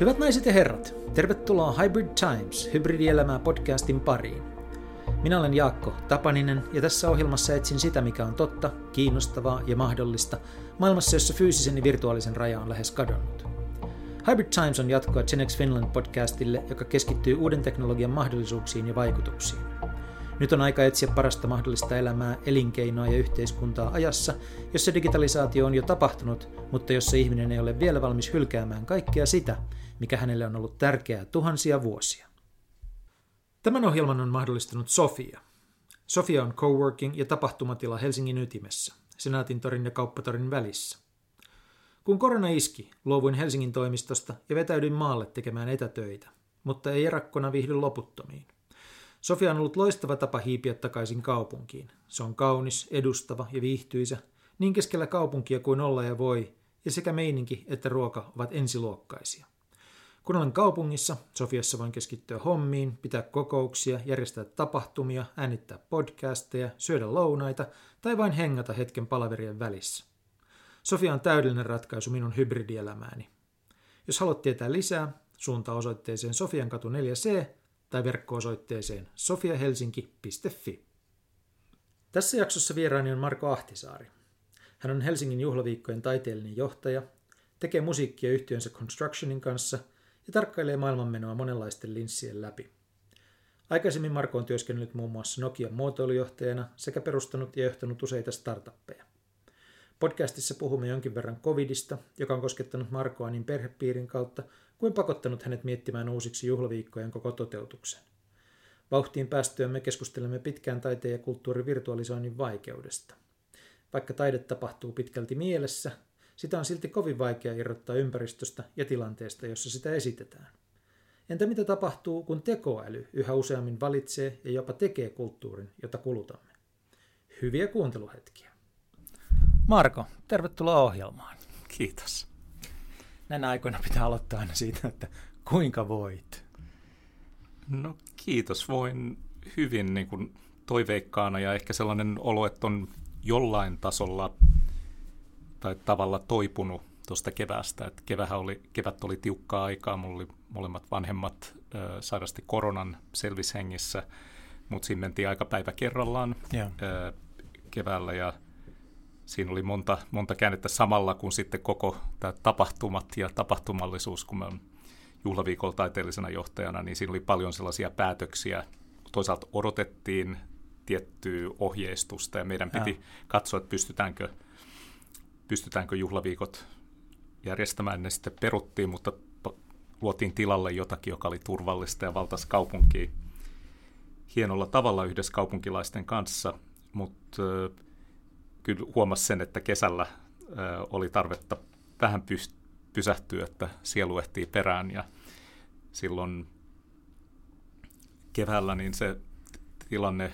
Hyvät naiset ja herrat, tervetuloa Hybrid Times, hybridielämää podcastin pariin. Minä olen Jaakko Tapaninen ja tässä ohjelmassa etsin sitä, mikä on totta, kiinnostavaa ja mahdollista maailmassa, jossa fyysisen ja virtuaalisen raja on lähes kadonnut. Hybrid Times on jatkoa Genex Finland podcastille, joka keskittyy uuden teknologian mahdollisuuksiin ja vaikutuksiin. Nyt on aika etsiä parasta mahdollista elämää, elinkeinoa ja yhteiskuntaa ajassa, jossa digitalisaatio on jo tapahtunut, mutta jossa ihminen ei ole vielä valmis hylkäämään kaikkea sitä, mikä hänelle on ollut tärkeää tuhansia vuosia. Tämän ohjelman on mahdollistanut Sofia. Sofia on coworking ja tapahtumatila Helsingin ytimessä, Senaatintorin ja Kauppatorin välissä. Kun korona iski, luovuin Helsingin toimistosta ja vetäydyin maalle tekemään etätöitä, mutta ei erakkona viihdy loputtomiin. Sofia on ollut loistava tapa hiipiä takaisin kaupunkiin. Se on kaunis, edustava ja viihtyisä, niin keskellä kaupunkia kuin olla ja voi, ja sekä meininki että ruoka ovat ensiluokkaisia. Kun olen kaupungissa, Sofiassa voin keskittyä hommiin, pitää kokouksia, järjestää tapahtumia, äänittää podcasteja, syödä lounaita tai vain hengata hetken palaverien välissä. Sofia on täydellinen ratkaisu minun hybridielämääni. Jos haluat tietää lisää, suunta osoitteeseen Sofiankatu 4C tai verkko-osoitteeseen sofiahelsinki.fi. Tässä jaksossa vieraani on Marko Ahtisaari. Hän on Helsingin juhlaviikkojen taiteellinen johtaja, tekee musiikkia yhtiönsä Constructionin kanssa ja tarkkailee maailmanmenoa monenlaisten linssien läpi. Aikaisemmin Marko on työskennellyt muun muassa Nokian muotoilujohtajana sekä perustanut ja johtanut useita startuppeja. Podcastissa puhumme jonkin verran covidista, joka on koskettanut Markoa niin perhepiirin kautta kuin pakottanut hänet miettimään uusiksi juhlaviikkojen koko toteutuksen. Vauhtiin päästyään me keskustelemme pitkään taiteen ja kulttuurin virtualisoinnin vaikeudesta. Vaikka taide tapahtuu pitkälti mielessä, sitä on silti kovin vaikea irrottaa ympäristöstä ja tilanteesta, jossa sitä esitetään. Entä mitä tapahtuu, kun tekoäly yhä useammin valitsee ja jopa tekee kulttuurin, jota kulutamme? Hyviä kuunteluhetkiä. Marko, tervetuloa ohjelmaan. Kiitos. Näinä aikoina pitää aloittaa aina siitä, että kuinka voit? No kiitos, voin hyvin niin kuin toiveikkaana ja ehkä sellainen olo, että on jollain tasolla tai tavalla toipunut tuosta keväästä. Et kevähän oli, kevät oli tiukkaa aikaa, mulla oli molemmat vanhemmat äh, sairasti koronan selvishengissä, mutta siinä mentiin aika päivä kerrallaan yeah. äh, keväällä ja siinä oli monta, monta käännettä samalla kuin sitten koko tämä tapahtumat ja tapahtumallisuus, kun mä olen juhlaviikolla taiteellisena johtajana, niin siinä oli paljon sellaisia päätöksiä. Toisaalta odotettiin tiettyä ohjeistusta ja meidän piti ja. katsoa, että pystytäänkö, pystytäänkö juhlaviikot järjestämään. Ne sitten peruttiin, mutta luotiin tilalle jotakin, joka oli turvallista ja valtaisi kaupunkiin hienolla tavalla yhdessä kaupunkilaisten kanssa, mutta kyllä huomasi sen, että kesällä oli tarvetta vähän pysähtyä, että sielu ehtii perään ja silloin keväällä niin se tilanne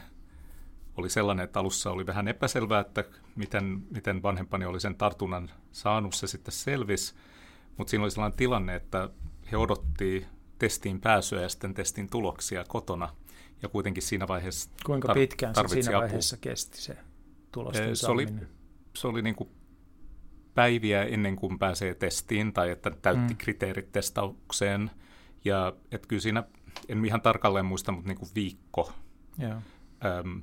oli sellainen, että alussa oli vähän epäselvää, että miten, miten vanhempani oli sen tartunnan saanut, se sitten selvisi, mutta siinä oli sellainen tilanne, että he odotti testiin pääsyä ja sitten testin tuloksia kotona, ja kuitenkin siinä vaiheessa Kuinka pitkään tar- se siinä vaiheessa apua. kesti se tulosten se oli, se oli niin kuin päiviä ennen kuin pääsee testiin tai että täytti mm. kriteerit testaukseen. Ja että kyllä siinä, en ihan tarkalleen muista, mutta niin kuin viikko yeah. äm,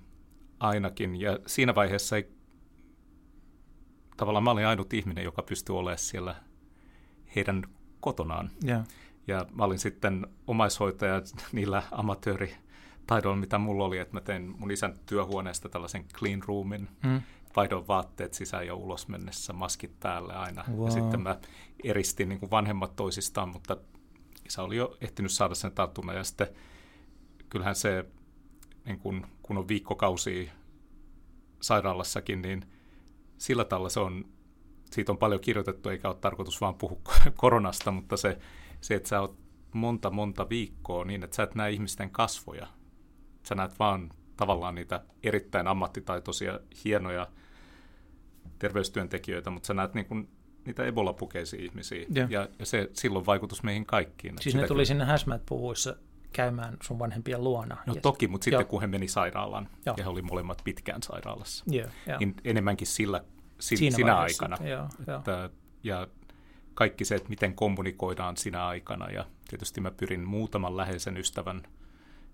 ainakin. Ja siinä vaiheessa ei, tavallaan mä olin ainut ihminen, joka pystyi olemaan siellä heidän kotonaan. Yeah. Ja mä olin sitten omaishoitaja niillä amatööri taidolla, mitä mulla oli, että mä tein mun isän työhuoneesta tällaisen clean roomin, mm. vaihdoin vaatteet sisään ja ulos mennessä, maskit päälle aina. Wow. Ja sitten mä eristin niin kuin vanhemmat toisistaan, mutta isä oli jo ehtinyt saada sen tartunnan. Ja sitten kyllähän se, niin kuin, kun on viikkokausia sairaalassakin, niin sillä tavalla se on, siitä on paljon kirjoitettu, eikä ole tarkoitus vaan puhua koronasta, mutta se, se että sä oot monta monta viikkoa niin, että sä et näe ihmisten kasvoja, sä näet vaan tavallaan niitä erittäin ammattitaitoisia, hienoja terveystyöntekijöitä, mutta sä näet niin kuin niitä Ebola-pukeisia ihmisiä. Ja, ja, ja se silloin vaikutus meihin kaikkiin. Siis ne tuli kyllä... sinne häsmät-puvuissa käymään sun vanhempien luona. No toki, mutta sitten kun he meni sairaalaan, Joo. ja he oli molemmat pitkään sairaalassa, Joo, niin enemmänkin sillä, si, Siinä sinä aikana. Joo, että, ja kaikki se, että miten kommunikoidaan sinä aikana. Ja tietysti mä pyrin muutaman läheisen ystävän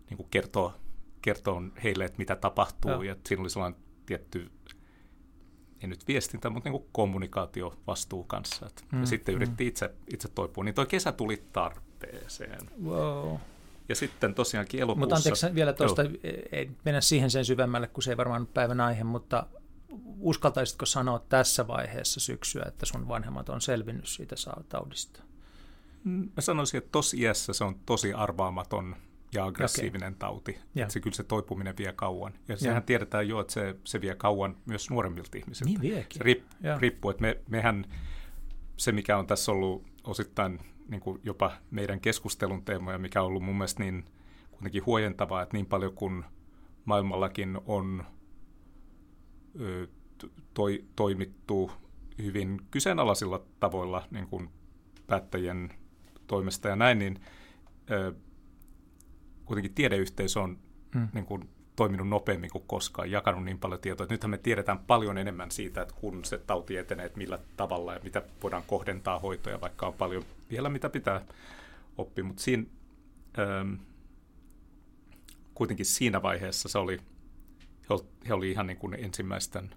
niin kuin kertoa, kertoa heille, että mitä tapahtuu. Joo. Ja siinä oli sellainen tietty, ei nyt viestintä, mutta niin kuin kommunikaatio vastuu kanssa. Et, mm, ja sitten mm. yritti itse, itse toipua. Niin toi kesä tuli tarpeeseen. Wow. Ja sitten tosiaankin elokuussa... Mutta anteeksi vielä tuosta, ei mennä siihen sen syvemmälle, kun se ei varmaan päivän aihe, mutta uskaltaisitko sanoa tässä vaiheessa syksyä, että sun vanhemmat on selvinnyt siitä taudista? Mm, mä sanoisin, että tosi iässä se on tosi arvaamaton ja aggressiivinen okay. tauti. Että se kyllä se toipuminen vie kauan. Ja sehän tiedetään jo, että se, se vie kauan myös nuoremmilta ihmisiltä. Niin viekin. Se riippuu, että me, mehän, se mikä on tässä ollut osittain niin kuin jopa meidän keskustelun teemoja, mikä on ollut mun mielestä niin kuitenkin huojentavaa, että niin paljon kuin maailmallakin on ö, toi, toimittu hyvin kyseenalaisilla tavoilla niin kuin päättäjien toimesta ja näin, niin ö, kuitenkin tiedeyhteisö on hmm. niin kuin, toiminut nopeammin kuin koskaan, jakanut niin paljon tietoa, että nythän me tiedetään paljon enemmän siitä, että kun se tauti etenee, että millä tavalla ja mitä voidaan kohdentaa hoitoja, vaikka on paljon vielä mitä pitää oppia, mutta siinä, ähm, kuitenkin siinä vaiheessa se oli, he oli ihan niin kuin ensimmäisten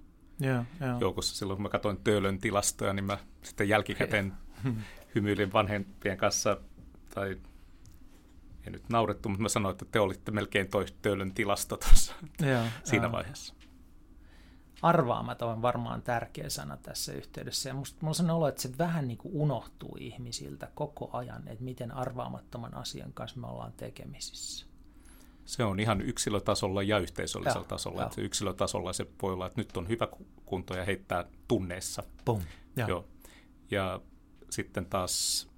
yeah, yeah. joukossa. Silloin kun mä katsoin Töölön tilastoja, niin mä sitten jälkikäteen hymyilin vanhempien kanssa, tai ei nyt naurettu, mutta mä sanoin, että te olitte melkein Töölön tilasto tuossa siinä joo. vaiheessa. Arvaamaton on varmaan tärkeä sana tässä yhteydessä. Ja musta, mulla on olo, että se vähän niin kuin unohtuu ihmisiltä koko ajan, että miten arvaamattoman asian kanssa me ollaan tekemisissä. Se on ihan yksilötasolla ja yhteisöllisellä ja, tasolla. Ja. Että yksilötasolla se voi olla, että nyt on hyvä kunto ja heittää tunneissa. Pum. Ja. Joo. ja sitten taas,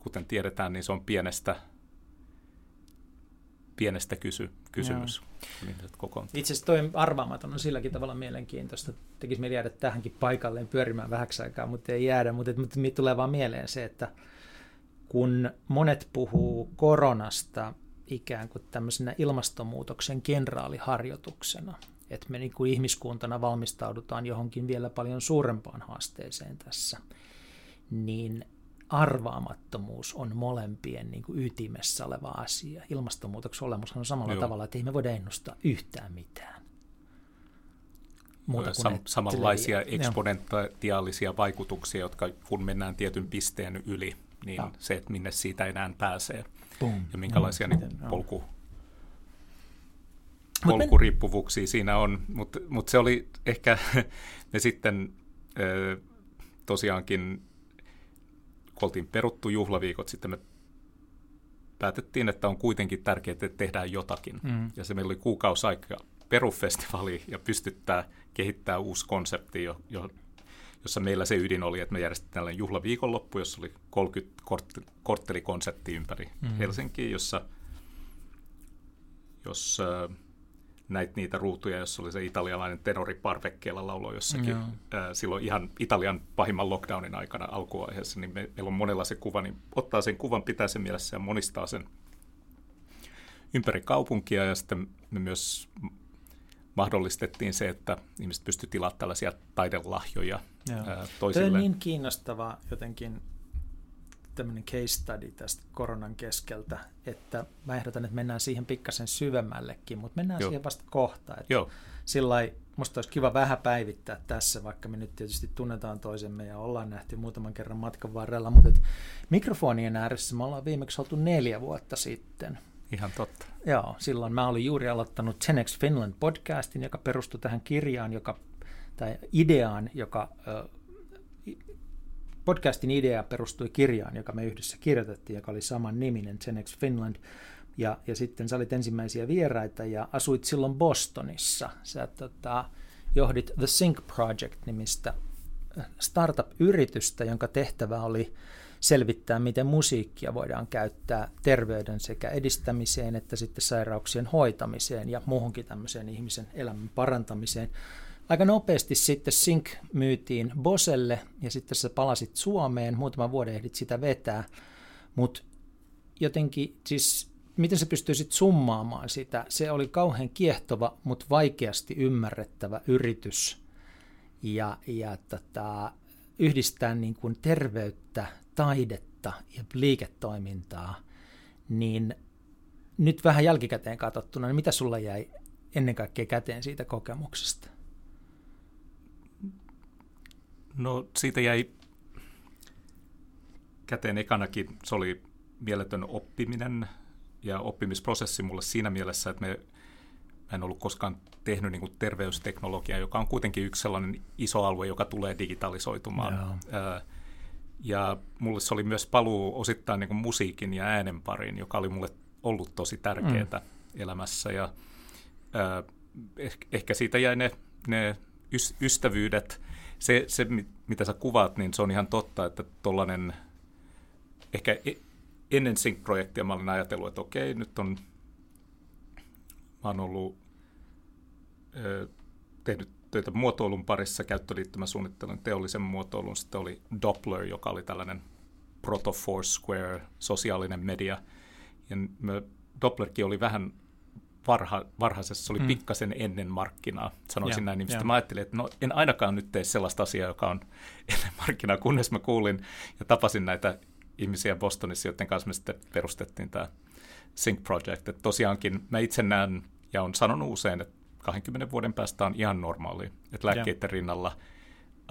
kuten tiedetään, niin se on pienestä pienestä kysy, kysymys. Itse asiassa toi arvaamaton on silläkin tavalla mielenkiintoista. Tekisi mieli jäädä tähänkin paikalleen pyörimään vähäksi aikaa, mutta ei jäädä. Mutta, mutta tulee vaan mieleen se, että kun monet puhuu koronasta ikään kuin tämmöisenä ilmastonmuutoksen kenraaliharjoituksena, että me niin kuin ihmiskuntana valmistaudutaan johonkin vielä paljon suurempaan haasteeseen tässä, niin arvaamattomuus on molempien niin kuin ytimessä oleva asia. Ilmastonmuutoksen olemus on samalla Joo. tavalla, että ei me voida ennustaa yhtään mitään. Muuta Sam- et, samanlaisia sille, eksponentiaalisia jo. vaikutuksia, jotka kun mennään tietyn pisteen yli, niin ja. se, että minne siitä enää pääsee Boom. ja minkälaisia mm, niin polku, polkuriippuvuuksia siinä on. Mutta mut se oli ehkä, me sitten tosiaankin kun oltiin peruttu juhlaviikot, sitten me päätettiin, että on kuitenkin tärkeää, että tehdään jotakin. Mm. Ja se meillä oli kuukausi aika perufestivaali ja pystyttää kehittää uusi konsepti, jo, jo, jossa meillä se ydin oli, että me järjestettiin tällainen juhlaviikonloppu, jossa oli 30 kort- korttelikonsepti ympäri mm. Helsinkiä, jossa jos äh, näit niitä ruutuja, jossa oli se italialainen tenori parvekkeella laulo jossakin Joo. ää, silloin ihan Italian pahimman lockdownin aikana alkuvaiheessa, niin me, meillä on monella se kuva, niin ottaa sen kuvan, pitää sen mielessä ja monistaa sen ympäri kaupunkia ja sitten me myös mahdollistettiin se, että ihmiset pystyivät tilaamaan tällaisia taidelahjoja ää, toisille. Tämä on niin kiinnostava jotenkin tämmöinen case study tästä koronan keskeltä, että mä ehdotan, että mennään siihen pikkasen syvemmällekin, mutta mennään Joo. siihen vasta kohta. Että Joo. Sillä musta olisi kiva vähän päivittää tässä, vaikka me nyt tietysti tunnetaan toisemme ja ollaan nähty muutaman kerran matkan varrella, mutta et mikrofonien ääressä me ollaan viimeksi oltu neljä vuotta sitten. Ihan totta. Joo, silloin mä olin juuri aloittanut 10x Finland podcastin, joka perustui tähän kirjaan, joka, tai ideaan, joka podcastin idea perustui kirjaan, joka me yhdessä kirjoitettiin, joka oli saman niminen, Genex Finland. Ja, ja sitten sä olit ensimmäisiä vieraita ja asuit silloin Bostonissa. Sä tota, johdit The Sync Project-nimistä äh, startup-yritystä, jonka tehtävä oli selvittää, miten musiikkia voidaan käyttää terveyden sekä edistämiseen että sitten sairauksien hoitamiseen ja muuhunkin tämmöiseen ihmisen elämän parantamiseen aika nopeasti sitten Sync myytiin Boselle ja sitten sä palasit Suomeen, muutaman vuoden ehdit sitä vetää, mutta jotenkin siis miten sä pystyisit summaamaan sitä? Se oli kauhean kiehtova, mutta vaikeasti ymmärrettävä yritys. Ja, ja tota, yhdistää niin kuin terveyttä, taidetta ja liiketoimintaa, niin nyt vähän jälkikäteen katsottuna, niin mitä sulla jäi ennen kaikkea käteen siitä kokemuksesta? No siitä jäi käteen ekanakin, se oli mieletön oppiminen ja oppimisprosessi mulle siinä mielessä, että me en ollut koskaan tehnyt niin kuin terveysteknologiaa, joka on kuitenkin yksi sellainen iso alue, joka tulee digitalisoitumaan. Joo. Ja mulle se oli myös paluu osittain niin kuin musiikin ja äänen pariin, joka oli mulle ollut tosi tärkeää mm. elämässä. Ja äh, ehkä siitä jäi ne, ne ystävyydet. Se, se, mitä sä kuvaat, niin se on ihan totta, että tuollainen, ehkä e-, ennen Sync-projektia mä olin ajatellut, että okei, nyt on, mä oon ollut ö, tehnyt töitä muotoilun parissa, käyttöliittymäsuunnittelun, teollisen muotoilun, sitten oli Doppler, joka oli tällainen proto Foursquare, sosiaalinen media, ja Dopplerkin oli vähän varha, varhaisessa, se oli mm. pikkasen ennen markkinaa, sanoisin ja, näin. Niin mä ajattelin, että no, en ainakaan nyt tee sellaista asiaa, joka on ennen markkinaa, kunnes mä kuulin ja tapasin näitä ihmisiä Bostonissa, joiden kanssa me sitten perustettiin tämä Sync Project. Että tosiaankin mä itse näen ja on sanonut usein, että 20 vuoden päästä on ihan normaali, että lääkkeiden rinnalla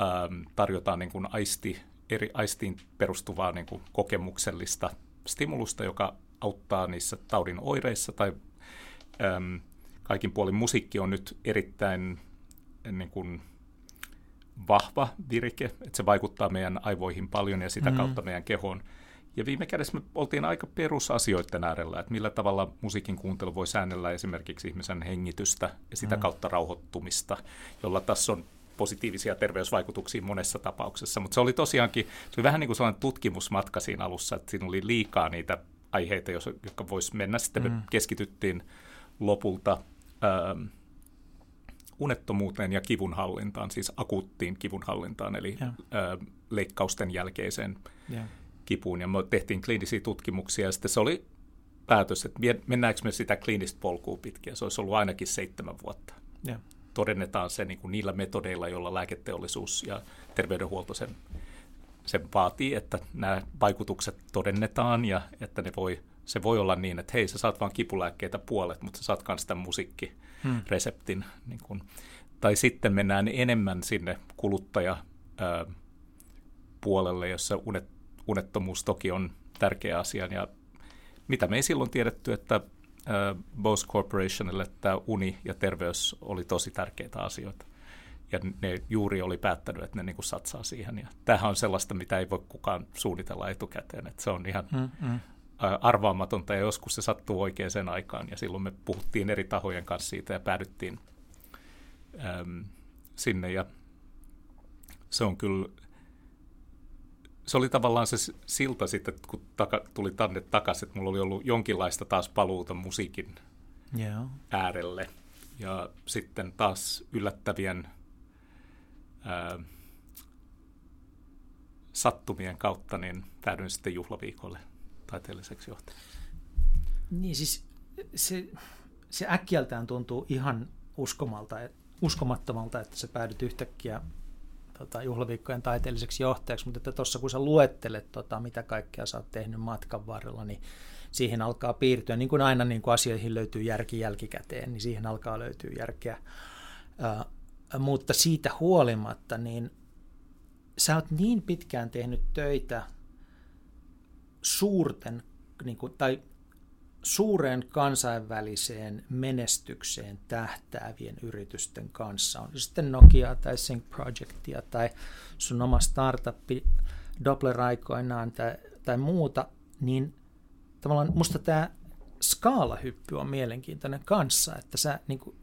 ähm, tarjotaan niin kuin aisti, eri aistiin perustuvaa niin kuin kokemuksellista stimulusta, joka auttaa niissä taudin oireissa tai äm, kaikin puolin musiikki on nyt erittäin niin kuin, vahva virike, että se vaikuttaa meidän aivoihin paljon ja sitä mm. kautta meidän kehoon. Ja viime kädessä me oltiin aika perusasioiden äärellä, että millä tavalla musiikin kuuntelu voi säännellä esimerkiksi ihmisen hengitystä ja sitä mm. kautta rauhoittumista, jolla tässä on positiivisia terveysvaikutuksia monessa tapauksessa. Mutta se oli tosiaankin, se oli vähän niin kuin sellainen tutkimusmatka siinä alussa, että siinä oli liikaa niitä aiheita, jotka voisi mennä. Sitten mm. me keskityttiin lopulta ähm, unettomuuteen ja kivunhallintaan, siis akuuttiin kivunhallintaan, eli ja. Äh, leikkausten jälkeiseen ja. kipuun. Ja me tehtiin kliinisiä tutkimuksia, ja sitten se oli päätös, että mennäänkö me sitä kliinistä polkua pitkin, se olisi ollut ainakin seitsemän vuotta. Ja. Todennetaan se niin kuin niillä metodeilla, joilla lääketeollisuus ja terveydenhuolto sen, sen vaatii, että nämä vaikutukset todennetaan ja että ne voi – se voi olla niin, että hei, sä saat vain kipulääkkeitä puolet, mutta sä saat myös sitä musiikkireseptin. Hmm. Niin kun, tai sitten mennään enemmän sinne kuluttaja puolelle, jossa unet, unettomuus toki on tärkeä asia. Ja mitä me ei silloin tiedetty, että Bose Corporationille tämä uni ja terveys oli tosi tärkeitä asioita. Ja ne juuri oli päättänyt, että ne niin satsaa siihen. Ja tämähän on sellaista, mitä ei voi kukaan suunnitella etukäteen. Että se on ihan hmm, hmm arvaamatonta ja joskus se sattuu oikein sen aikaan ja silloin me puhuttiin eri tahojen kanssa siitä ja päädyttiin äm, sinne ja se on kyllä, se oli tavallaan se silta sitten, kun taka, tuli tänne takaisin, että mulla oli ollut jonkinlaista taas paluuta musiikin yeah. äärelle ja sitten taas yllättävien ää, sattumien kautta niin päädyin sitten juhlaviikolle taiteelliseksi johtajaksi? Niin siis se, se äkkiältään tuntuu ihan uskomalta, uskomattomalta, että sä päädyt yhtäkkiä tota, juhlaviikkojen taiteelliseksi johtajaksi, mutta tuossa kun sä luettelet, tota, mitä kaikkea sä oot tehnyt matkan varrella, niin siihen alkaa piirtyä, niin kuin aina niin kuin asioihin löytyy järki jälkikäteen, niin siihen alkaa löytyä järkeä. Ää, mutta siitä huolimatta, niin sä oot niin pitkään tehnyt töitä suurten niin kuin, tai suureen kansainväliseen menestykseen tähtäävien yritysten kanssa, on sitten Nokia tai Sync Projectia tai sun oma startuppi Doppler aikoinaan tai, tai muuta, niin tavallaan musta tämä skaalahyppy on mielenkiintoinen kanssa, että sä niin kuin,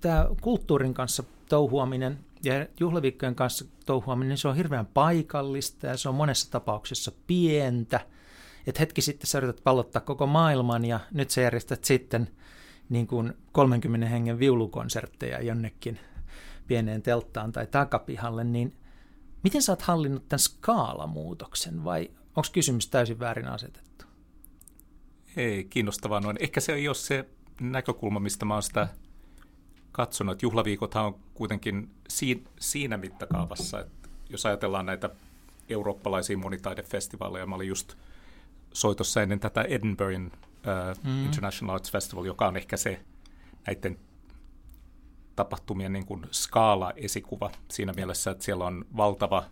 tämä kulttuurin kanssa touhuaminen ja juhlaviikkojen kanssa touhuaminen, se on hirveän paikallista ja se on monessa tapauksessa pientä. Et hetki sitten sä yrität pallottaa koko maailman ja nyt sä järjestät sitten niin kuin 30 hengen viulukonsertteja jonnekin pieneen telttaan tai takapihalle, niin miten sä oot hallinnut tämän skaalamuutoksen vai onko kysymys täysin väärin asetettu? Ei, kiinnostavaa noin. Ehkä se ei ole se näkökulma, mistä mä oon sitä katsonut, juhlaviikothan on kuitenkin siinä, siinä mittakaavassa, että jos ajatellaan näitä eurooppalaisia monitaidefestivaaleja, mä olin just soitossa ennen tätä Edinburghin uh, mm. International Arts Festival, joka on ehkä se näiden tapahtumien niin kuin skaala-esikuva siinä mielessä, että siellä on valtava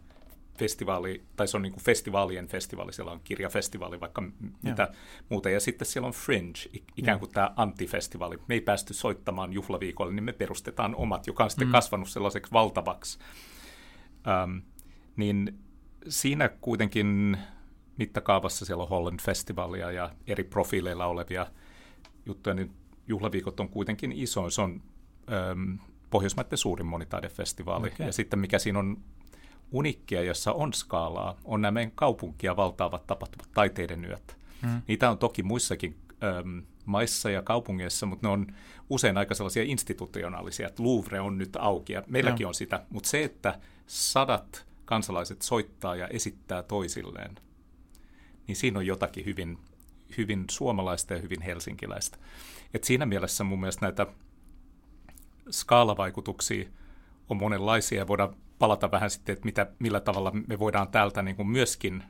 festivaali, tai se on niin kuin festivaalien festivaali, siellä on kirjafestivaali, vaikka mitä muuta, ja sitten siellä on Fringe, ikään kuin ja. tämä antifestivaali. Me ei päästy soittamaan juhlaviikolle, niin me perustetaan omat, joka on sitten mm. kasvanut sellaiseksi valtavaksi. Um, niin siinä kuitenkin mittakaavassa siellä on Holland Festivalia ja eri profiileilla olevia juttuja, niin juhlaviikot on kuitenkin iso. Se on äm, Pohjoismaiden suurin monitaidefestivaali. Okay. Ja sitten mikä siinä on unikkia, jossa on skaalaa, on nämä meidän kaupunkia valtaavat tapahtumat, taiteiden yöt. Hmm. Niitä on toki muissakin äm, maissa ja kaupungeissa, mutta ne on usein aika sellaisia institutionaalisia, että Louvre on nyt auki ja meilläkin hmm. on sitä, mutta se, että sadat kansalaiset soittaa ja esittää toisilleen, niin siinä on jotakin hyvin, hyvin suomalaista ja hyvin helsinkiläistä. Et siinä mielessä mun mielestä näitä skaalavaikutuksia on monenlaisia ja voidaan palata vähän sitten, että mitä, millä tavalla me voidaan täältä niin kuin myöskin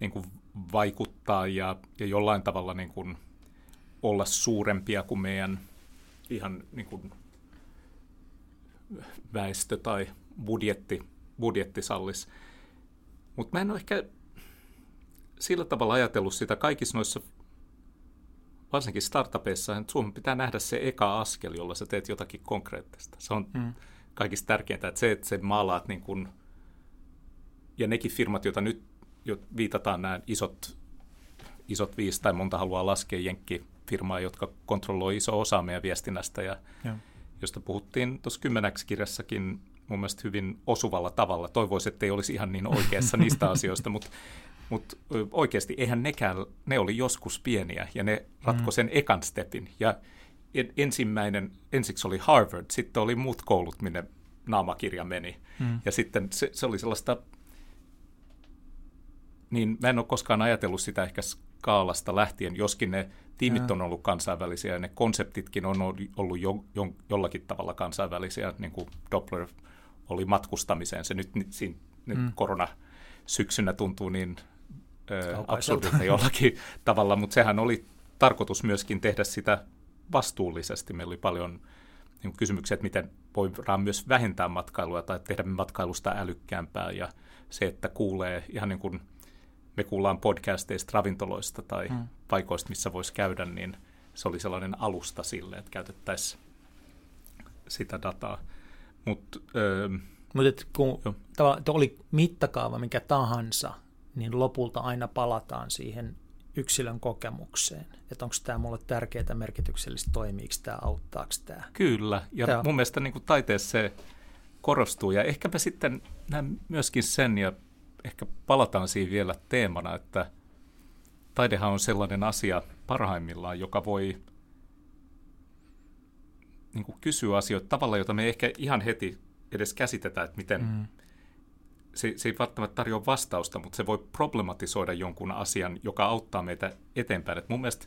niin kuin vaikuttaa ja, ja jollain tavalla niin kuin olla suurempia kuin meidän ihan niin kuin väestö tai budjetti, budjetti sallisi. Mutta mä en ole ehkä sillä tavalla ajatellut sitä kaikissa noissa, varsinkin startupeissa, että Suomen pitää nähdä se eka askel, jolla sä teet jotakin konkreettista. Se on mm. Kaikista tärkeintä, että se, että se maalaat niin kuin, ja nekin firmat, joita nyt jo viitataan, nämä isot, isot viisi tai monta haluaa laskea jenkkifirmaa, jotka kontrolloi iso osa meidän viestinnästä ja, ja. josta puhuttiin tuossa kymmeneksi kirjassakin mun mielestä hyvin osuvalla tavalla. Toivoisin, että ei olisi ihan niin oikeassa niistä asioista, mutta mutta oikeasti eihän nekään, ne oli joskus pieniä ja ne ratko mm. sen ekan stepin. Ja ensimmäinen, ensiksi oli Harvard, sitten oli muut koulut, minne naamakirja meni. Mm. Ja sitten se, se oli sellaista, niin mä en ole koskaan ajatellut sitä ehkä skaalasta lähtien, joskin ne tiimit on ollut kansainvälisiä ja ne konseptitkin on ollut jo, jo, jollakin tavalla kansainvälisiä, niin kuin Doppler oli matkustamiseen. Se nyt, siinä, nyt mm. korona syksynä tuntuu niin absurdilta jollakin tavalla, mutta sehän oli tarkoitus myöskin tehdä sitä vastuullisesti. Meillä oli paljon niin kysymyksiä, että miten voidaan myös vähentää matkailua tai tehdä matkailusta älykkäämpää ja se, että kuulee ihan niin kuin me kuullaan podcasteista ravintoloista tai hmm. paikoista, missä voisi käydä, niin se oli sellainen alusta sille, että käytettäisiin sitä dataa. Mutta Mut kun oli mittakaava mikä tahansa, niin lopulta aina palataan siihen yksilön kokemukseen. Että onko tämä mulle tärkeää, merkityksellistä, toimiiko tämä, auttaako tämä. Kyllä, ja Joo. mun mielestä niin kuin taiteessa se korostuu, ja ehkäpä sitten näen myöskin sen, ja ehkä palataan siihen vielä teemana, että taidehan on sellainen asia parhaimmillaan, joka voi niin kuin kysyä asioita tavalla, jota me ehkä ihan heti edes käsitetä, että miten, mm se, se ei välttämättä tarjoa vastausta, mutta se voi problematisoida jonkun asian, joka auttaa meitä eteenpäin. Et mun mielestä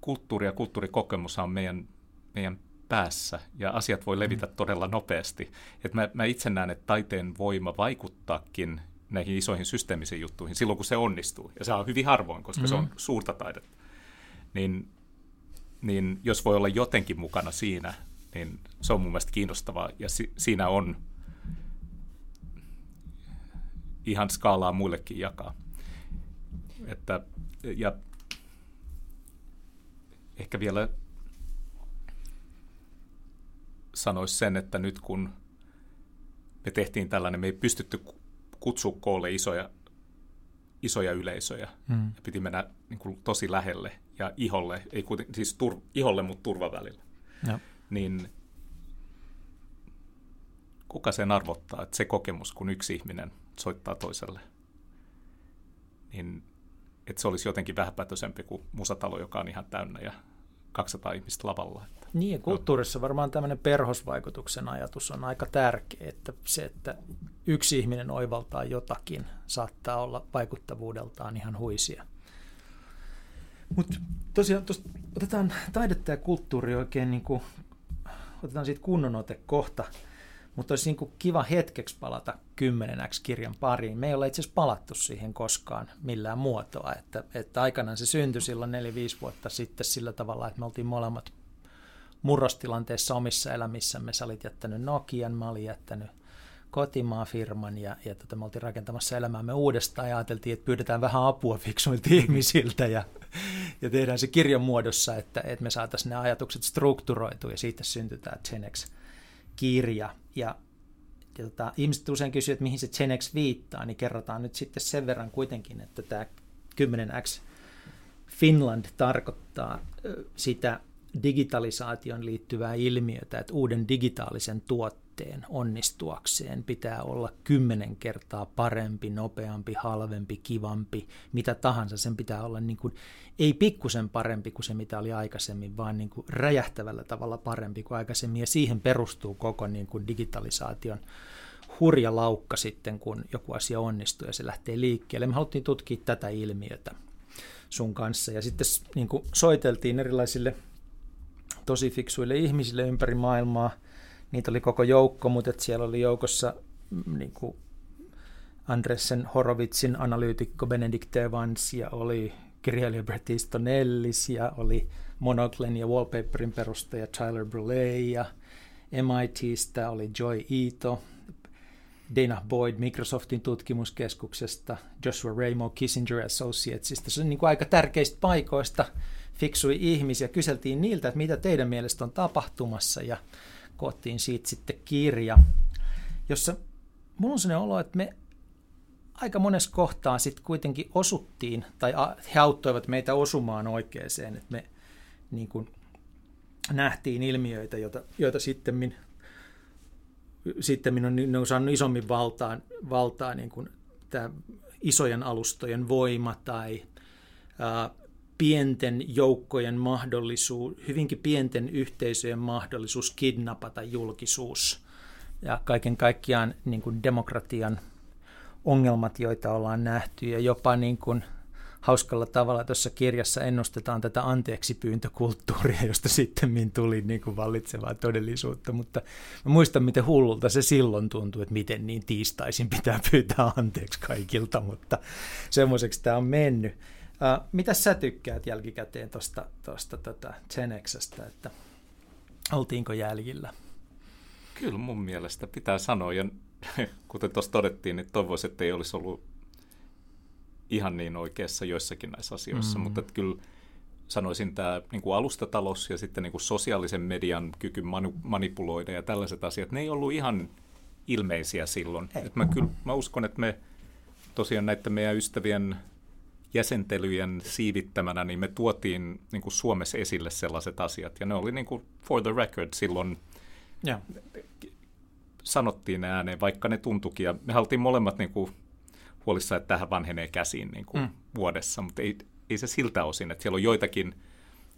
kulttuuri ja kulttuurikokemus on meidän, meidän päässä ja asiat voi levitä mm. todella nopeasti. Et mä, mä itse näen, että taiteen voima vaikuttaakin näihin isoihin systeemisiin juttuihin silloin, kun se onnistuu. Ja se on hyvin harvoin, koska mm. se on mm. suurta taidetta. Niin, niin jos voi olla jotenkin mukana siinä, niin se on mun mielestä kiinnostavaa. Ja si- siinä on ihan skaalaa muillekin jakaa. Että, ja ehkä vielä sanoisi sen, että nyt kun me tehtiin tällainen, me ei pystytty kutsua koolle isoja, isoja yleisöjä. Hmm. Ja piti mennä niin kuin, tosi lähelle ja iholle, ei kuiten, siis tur, iholle, mutta turvavälillä. Ja niin kuka sen arvottaa, että se kokemus, kun yksi ihminen soittaa toiselle, niin että se olisi jotenkin vähäpätöisempi kuin musatalo, joka on ihan täynnä ja 200 ihmistä lavalla. Niin, ja kulttuurissa no. varmaan tämmöinen perhosvaikutuksen ajatus on aika tärkeä, että se, että yksi ihminen oivaltaa jotakin, saattaa olla vaikuttavuudeltaan ihan huisia. Mutta tosiaan, tosta, otetaan taidetta ja kulttuuri oikein niin kuin otetaan siitä kunnon ote kohta, mutta olisi niin kuin kiva hetkeksi palata 10x-kirjan pariin. Me ei ole itse asiassa palattu siihen koskaan millään muotoa, että, että aikanaan se syntyi silloin 4-5 vuotta sitten sillä tavalla, että me oltiin molemmat murrostilanteessa omissa elämissämme. Sä olit jättänyt Nokian, mä olin jättänyt kotimaafirman ja, ja tota, me oltiin rakentamassa elämäämme uudestaan ja ajateltiin, että pyydetään vähän apua fiksuilta ihmisiltä ja, ja tehdään se kirjan muodossa, että, että me saataisiin ne ajatukset strukturoitua ja siitä syntyy tämä Genex-kirja. Ja, ja tota, ihmiset usein kysyvät, että mihin se Genex viittaa, niin kerrotaan nyt sitten sen verran kuitenkin, että tämä 10X Finland tarkoittaa sitä digitalisaation liittyvää ilmiötä, että uuden digitaalisen tuotteen onnistuakseen pitää olla kymmenen kertaa parempi, nopeampi, halvempi, kivampi, mitä tahansa. Sen pitää olla niin kuin, ei pikkusen parempi kuin se, mitä oli aikaisemmin, vaan niin kuin räjähtävällä tavalla parempi kuin aikaisemmin. Ja siihen perustuu koko niin kuin digitalisaation hurja laukka sitten, kun joku asia onnistuu ja se lähtee liikkeelle. Me haluttiin tutkia tätä ilmiötä sun kanssa ja sitten niin kuin soiteltiin erilaisille – tosi fiksuille ihmisille ympäri maailmaa. Niitä oli koko joukko, mutta siellä oli joukossa mm, niin kuin Andressen Horovitsin analyytikko Benedict Evans ja oli kirjailija Bret Easton Ellis ja oli Monoclen ja Wallpaperin perustaja Tyler Brule ja MITstä oli Joy Ito, Dana Boyd Microsoftin tutkimuskeskuksesta, Joshua Ramo Kissinger Associatesista. Se on niin kuin aika tärkeistä paikoista fiksui ihmisiä, kyseltiin niiltä, että mitä teidän mielestä on tapahtumassa ja koottiin siitä sitten kirja, jossa mulla on sellainen olo, että me aika monessa kohtaa sitten kuitenkin osuttiin, tai he auttoivat meitä osumaan oikeeseen, että me niin kuin nähtiin ilmiöitä, joita, joita sitten sitten on, on saanut isommin valtaan, valtaa niin kuin tämä isojen alustojen voima tai ää, pienten joukkojen mahdollisuus, hyvinkin pienten yhteisöjen mahdollisuus kidnapata julkisuus ja kaiken kaikkiaan niin kuin demokratian ongelmat, joita ollaan nähty ja jopa niin kuin hauskalla tavalla tuossa kirjassa ennustetaan tätä anteeksi pyyntökulttuuria, josta sitten tuli niin kuin vallitsevaa todellisuutta, mutta mä muistan, miten hullulta se silloin tuntui, että miten niin tiistaisin pitää pyytää anteeksi kaikilta, mutta semmoiseksi tämä on mennyt. Uh, mitä sä tykkäät jälkikäteen tuosta tosta, tota Genexästä, että oltiinko jäljillä? Kyllä mun mielestä pitää sanoa, ja kuten tuossa todettiin, niin toivoisin, että ei olisi ollut ihan niin oikeassa joissakin näissä asioissa, mm. mutta että kyllä sanoisin tämä niin kuin alustatalous ja sitten niin kuin sosiaalisen median kyky manu- manipuloida ja tällaiset asiat, ne ei ollut ihan ilmeisiä silloin. Et mä, kyllä, mä uskon, että me tosiaan näiden meidän ystävien jäsentelyjen siivittämänä, niin me tuotiin niin kuin Suomessa esille sellaiset asiat, ja ne oli niin kuin for the record silloin ja. sanottiin ääneen, vaikka ne tuntukin, ja me haltiin molemmat niin kuin huolissa, että tähän vanhenee käsiin niin kuin mm. vuodessa, mutta ei, ei se siltä osin, että siellä on joitakin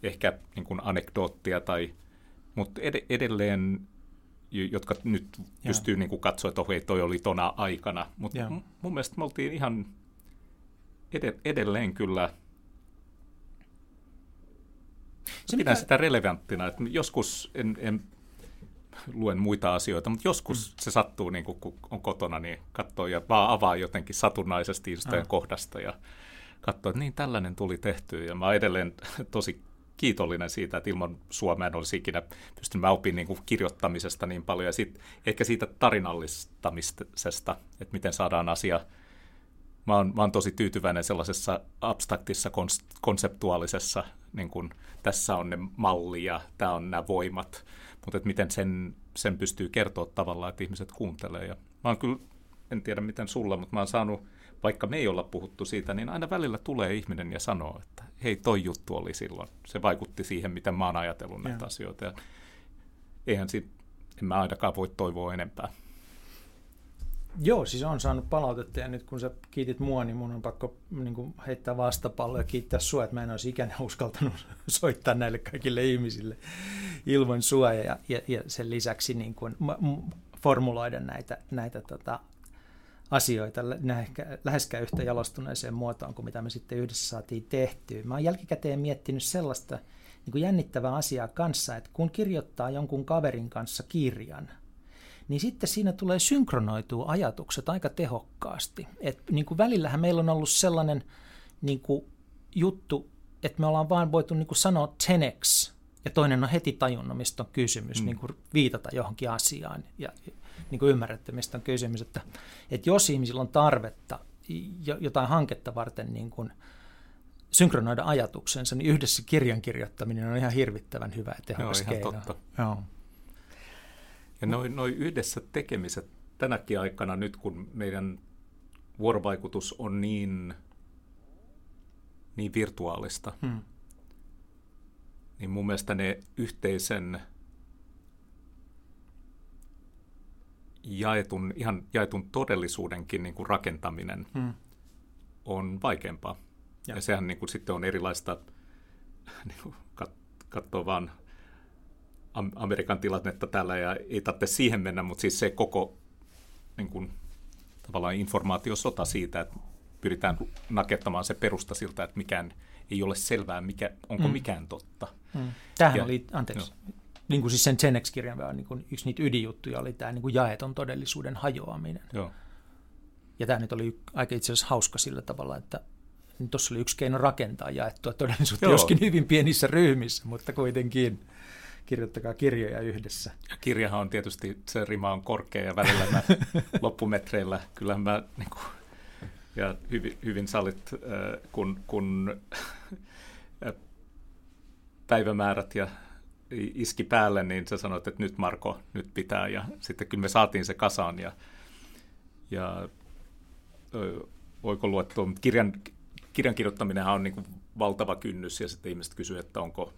ehkä niin kuin anekdoottia, tai, mutta ed- edelleen jotka nyt pystyy niin kuin katsoa, että ohei, toi oli tona aikana. Mutta mun mielestä me oltiin ihan edelleen kyllä se pidän mikä... sitä relevanttina, että joskus en, en luen muita asioita, mutta joskus mm. se sattuu, niin kun on kotona, niin katsoo ja vaan avaa jotenkin satunnaisesti jostain ah. kohdasta ja katsoo, että niin tällainen tuli tehty. Ja mä oon edelleen tosi kiitollinen siitä, että ilman Suomea en olisi ikinä pystynyt, mä opin niin kuin kirjoittamisesta niin paljon ja sit, ehkä siitä tarinallistamisesta, että miten saadaan asia – mä oon, mä oon tosi tyytyväinen sellaisessa abstraktissa konseptuaalisessa, niin kun, tässä on ne malli ja tämä on nämä voimat, mutta että miten sen, sen pystyy kertoa tavallaan, että ihmiset kuuntelee. Ja mä oon kyllä, en tiedä miten sulla, mutta mä oon saanut, vaikka me ei olla puhuttu siitä, niin aina välillä tulee ihminen ja sanoo, että hei, toi juttu oli silloin. Se vaikutti siihen, miten mä oon ajatellut näitä ja. asioita. Ja eihän siitä, en mä ainakaan voi toivoa enempää. Joo, siis on saanut palautetta ja nyt kun sä kiitit mua, niin mun on pakko niin kuin heittää vastapallo ja kiittää sua, että mä en olisi ikään uskaltanut soittaa näille kaikille ihmisille ilman sua ja, ja, ja sen lisäksi niin kuin formuloida näitä, näitä tota, asioita läheskään yhtä jalostuneeseen muotoon kuin mitä me sitten yhdessä saatiin tehtyä. Mä oon jälkikäteen miettinyt sellaista niin kuin jännittävää asiaa kanssa, että kun kirjoittaa jonkun kaverin kanssa kirjan, niin sitten siinä tulee synkronoitua ajatukset aika tehokkaasti. Et niin kuin välillähän meillä on ollut sellainen niin kuin juttu, että me ollaan vaan voitu niin kuin sanoa 10x, ja toinen on heti tajunnut, mistä on kysymys, mm. niin kuin viitata johonkin asiaan ja niin kuin ymmärrätte, mistä on kysymys. Että, että jos ihmisillä on tarvetta jotain hanketta varten niin kuin synkronoida ajatuksensa, niin yhdessä kirjan kirjoittaminen on ihan hirvittävän hyvä ja tehokas Joo, ihan keino. totta. Joo. Ja noin noi yhdessä tekemiset tänäkin aikana nyt, kun meidän vuorovaikutus on niin, niin virtuaalista, Hmm. niin mun mielestä ne yhteisen jaetun, ihan jaetun todellisuudenkin niin kuin rakentaminen Hmm. on vaikeampaa. Ja. Ja, sehän niin kuin sitten on erilaista, niin kuin kat- katsoo vaan Amerikan tilannetta täällä ja ei tarvitse siihen mennä, mutta siis se koko niin kuin, tavallaan informaatiosota siitä, että pyritään nakettamaan se perusta siltä, että mikään ei ole selvää, mikä, onko Mm. mm. mikään totta. Hmm. Tämähän Ja- oli, anteeksi, niin kuin siis sen Genex-kirjan vaan niin kuin yksi niitä ydinjuttuja oli tämä niin kuin jaeton todellisuuden hajoaminen. Joo. Ja tämä nyt oli aika itse asiassa hauska sillä tavalla, että tuossa oli yksi keino rakentaa jaettua todellisuutta, Joo. joskin hyvin pienissä ryhmissä, mutta kuitenkin kirjoittakaa kirjoja yhdessä. Ja kirjahan on tietysti, se rima on korkea ja välillä mä loppumetreillä, kyllä mä niin kuin, ja hyvin, hyvin salit, kun, kun päivämäärät ja iski päälle, niin sä sanoit, että nyt Marko, nyt pitää. Ja sitten kyllä me saatiin se kasaan ja, ja luettua, mutta kirjan, kirjan kirjoittaminenhan on niin kuin valtava kynnys ja sitten ihmiset kysyy, että onko,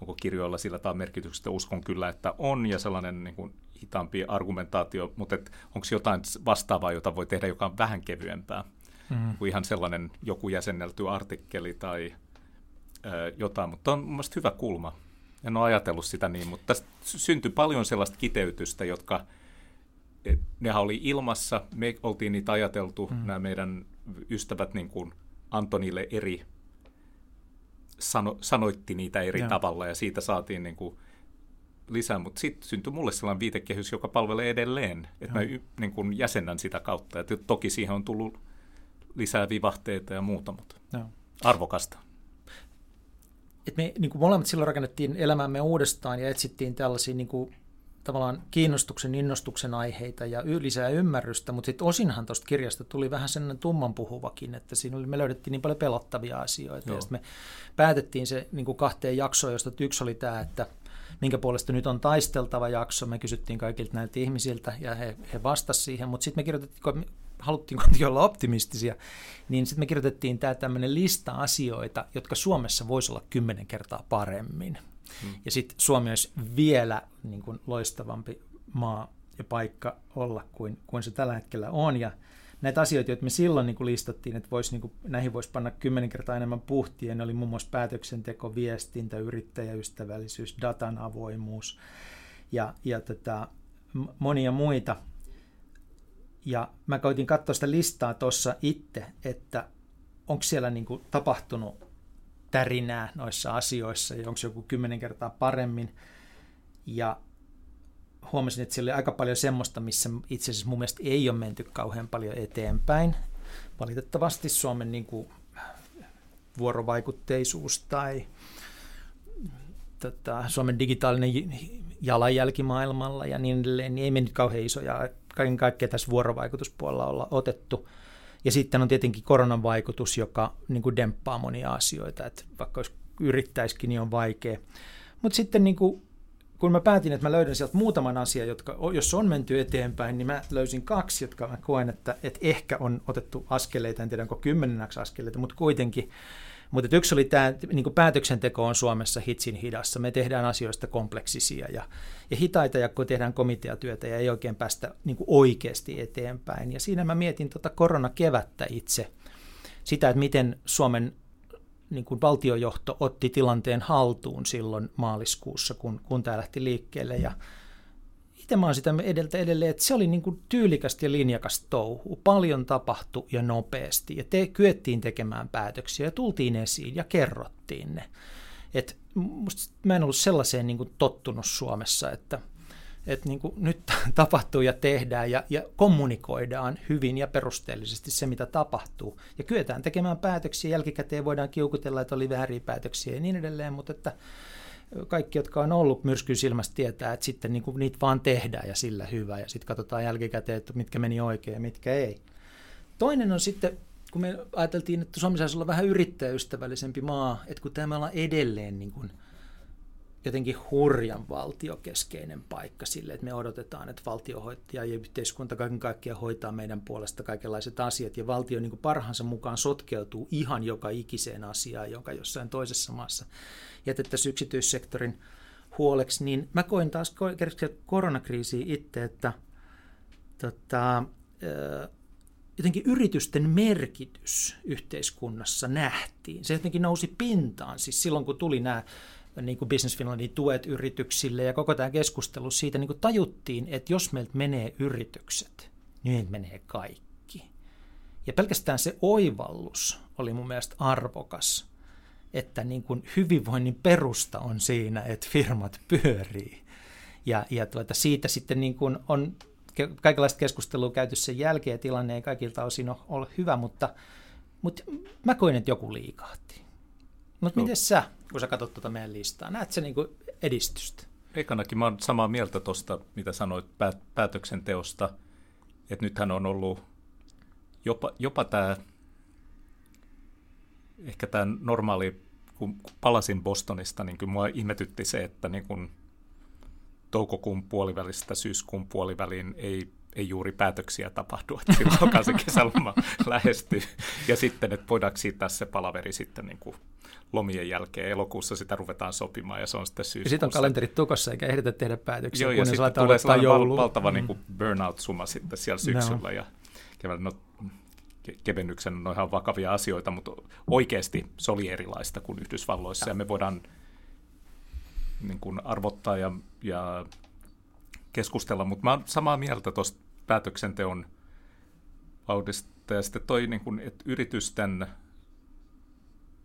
onko kirjoilla sillä tavalla merkitystä. Uskon kyllä, että on ja sellainen niin kuin hitaampi argumentaatio, mutta et onko jotain vastaavaa, jota voi tehdä, joka on vähän kevyempää Mm. kuin ihan sellainen joku jäsennelty artikkeli tai ö, jotain, mutta on mun hyvä kulma. En ole ajatellut sitä niin, mutta tästä syntyi paljon sellaista kiteytystä, jotka et, nehän oli ilmassa, me oltiin niitä ajateltu, Mm. nämä meidän ystävät niin kuin Antonille eri, sano, sanoitti niitä eri Joo. tavalla ja siitä saatiin niin kuin lisää, mutta sitten syntyi mulle sellainen viitekehys, joka palvelee edelleen, että mä niin kuin jäsennän sitä kautta. Et toki siihen on tullut lisää vivahteita ja muuta, mutta Joo. arvokasta. Et me niin kuin molemmat silloin rakennettiin elämämme uudestaan ja etsittiin tällaisia niin kuin, tavallaan kiinnostuksen, innostuksen aiheita ja y- lisää ymmärrystä, mutta sitten osinhan tuosta kirjasta tuli vähän sellainen tummanpuhuvakin, että siinä oli, me löydettiin niin paljon pelottavia asioita. Joo. Ja me päätettiin se niin kuin kahteen jaksoon, josta yksi oli tämä, että minkä puolesta nyt on taisteltava jakso. Me kysyttiin kaikilta näiltä ihmisiltä ja he, he vastasivat siihen, mutta sitten me kirjoitettiin, haluttiin kuitenkin olla optimistisia, niin sitten me kirjoitettiin tämä tämmöinen lista asioita, jotka Suomessa voisi olla kymmenen kertaa paremmin. Hmm. Ja sitten Suomi olisi vielä niin kuin loistavampi maa ja paikka olla kuin, kuin se tällä hetkellä on. Ja näitä asioita, joita me silloin niin kuin listattiin, että vois, niin kuin, näihin voisi panna kymmenen kertaa enemmän puhtia, ne oli muun muassa päätöksenteko, viestintä, yrittäjäystävällisyys, datan avoimuus ja, ja tätä, monia muita. Ja mä koitin katsoa sitä listaa tuossa itse, että onko siellä niin kuin tapahtunut tärinää noissa asioissa ja onko joku kymmenen kertaa paremmin. Ja huomasin, että siellä oli aika paljon semmoista, missä itse asiassa mun mielestä ei ole menty kauhean paljon eteenpäin. Valitettavasti Suomen niin kuin vuorovaikutteisuus tai tota, Suomen digitaalinen jalanjälki maailmalla ja niin edelleen, niin ei mennyt kauhean isoja. Kaiken kaikkiaan tässä vuorovaikutuspuolella olla otettu. Ja sitten on tietenkin koronan vaikutus, joka niin kuin demppaa monia asioita, että vaikka jos yrittäisikin, niin on vaikea. Mutta sitten niin kuin, kun mä päätin, että mä löydän sieltä muutaman asian, jotka, jos on menty eteenpäin, niin mä löysin kaksi, jotka mä koen, että, että ehkä on otettu askeleita, en tiedä onko kymmenenäksi askeleita, mutta kuitenkin. Mutta yksi oli tämä, niin päätöksenteko on Suomessa hitsin hidassa. Me tehdään asioista kompleksisia ja, ja hitaita, ja kun tehdään komiteatyötä ja ei oikein päästä niin oikeasti eteenpäin. Ja siinä mä mietin tuota koronakevättä itse, sitä, että miten Suomen niin kuin valtiojohto otti tilanteen haltuun silloin maaliskuussa, kun, kun tämä lähti liikkeelle. Ja itse mä oon sitä edeltä edelleen, että se oli niin kuin tyylikästä ja linjakas touhu. Paljon tapahtui ja nopeasti ja te, kyettiin tekemään päätöksiä ja tultiin esiin ja kerrottiin ne. Et musta mä en ollut sellaiseen niin kuin tottunut Suomessa, että – että niin kuin nyt tapahtuu ja tehdään ja, ja kommunikoidaan hyvin ja perusteellisesti se, mitä tapahtuu. Ja kyetään tekemään päätöksiä, jälkikäteen voidaan kiukutella, että oli vääriä päätöksiä ja niin edelleen, mutta että kaikki, jotka on ollut myrskyn silmästä, tietää, että sitten niin kuin niitä vaan tehdään ja sillä hyvä, ja sitten katsotaan jälkikäteen, että mitkä meni oikein ja mitkä ei. Toinen on sitten, kun me ajateltiin, että Suomi saisi olla vähän yrittäjäystävällisempi maa, että kun tämä ollaan edelleen niin kuin – jotenkin hurjan valtiokeskeinen paikka sille, että me odotetaan, että valtiohoitaja ja yhteiskunta kaiken kaikkiaan hoitaa meidän puolesta kaikenlaiset asiat, ja valtio niin parhaansa mukaan sotkeutuu ihan joka ikiseen asiaan, jonka jossain toisessa maassa jätettäisiin yksityissektorin huoleksi, niin mä koin taas koronakriisiä itse, että tota, jotenkin yritysten merkitys yhteiskunnassa nähtiin. Se jotenkin nousi pintaan, siis silloin kun tuli nämä niin kuin Business Finlandin tuet yrityksille ja koko tämä keskustelu siitä niin kuin tajuttiin, että jos meiltä menee yritykset, niin menee kaikki. Ja pelkästään se oivallus oli mun mielestä arvokas, että niin kuin hyvinvoinnin perusta on siinä, että firmat pyörii. Ja, ja tuota, siitä sitten niin kuin on kaikenlaista keskustelua käyty sen jälkeen, ja tilanne ei kaikilta osin ole hyvä, mutta, mutta mä koin, että joku liikahti. Mutta no. miten sä, kun sä katsot tuota meidän listaa, näet sä niinku edistystä? Ekanakin mä oon samaa mieltä tuosta, mitä sanoit päätöksenteosta, että nythän on ollut jopa, jopa tämä, ehkä tämä normaali, kun palasin Bostonista, niin kyllä mua ihmetytti se, että niin kun toukokuun puolivälistä syyskuun puoliväliin ei ei juuri päätöksiä tapahdu, että silloin se kesäloma lähestyy. Ja sitten, että voidaanko siirtää se palaveri sitten niin kuin lomien jälkeen. Elokuussa sitä ruvetaan sopimaan ja se on sitten syyskuussa. sitten on kalenterit tukossa eikä ehditä tehdä päätöksiä, Joo, ja sitten tulee sellainen val- valtava mm. niin kuin burnout-suma sitten siellä syksyllä no. ja keväällä. No, kevennyksen on ihan vakavia asioita, mutta oikeasti se oli erilaista kuin Yhdysvalloissa ja, ja me voidaan niin kuin arvottaa ja, ja keskustella, mutta mä oon samaa mieltä tuosta päätöksenteon vauhdista. Ja sitten toi niin kuin, että yritysten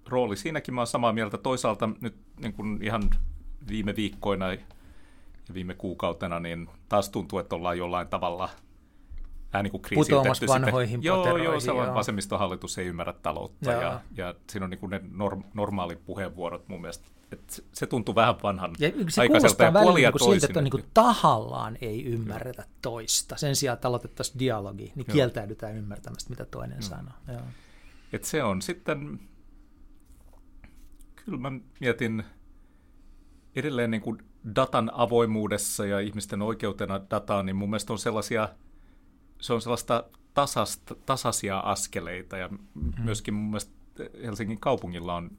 rooli siinäkin mä oon samaa mieltä. Toisaalta nyt niin kuin ihan viime viikkoina ja viime kuukautena niin taas tuntuu, että ollaan jollain tavalla vähän niin kuin kriisiytetty vanhoihin Joo, joo, sellainen vasemmistohallitus ei ymmärrä taloutta ja, ja siinä on niin kuin ne norm, normaalit puheenvuorot mun mielestä et se tuntuu vähän vanhan ja se aikaiselta ja puolia niin siltä, että on niin kuin tahallaan ei ymmärretä toista. Sen sijaan, että aloitettaisiin dialogi, niin Joo. kieltäydytään ymmärtämästä, mitä toinen mm. sanoo. Joo. Et se on sitten, kyllä mä mietin edelleen niin kuin datan avoimuudessa ja ihmisten oikeutena dataan, niin mun mielestä on sellaisia, se on sellaista tasasta, tasaisia askeleita ja mm. myöskin mun mielestä Helsingin kaupungilla on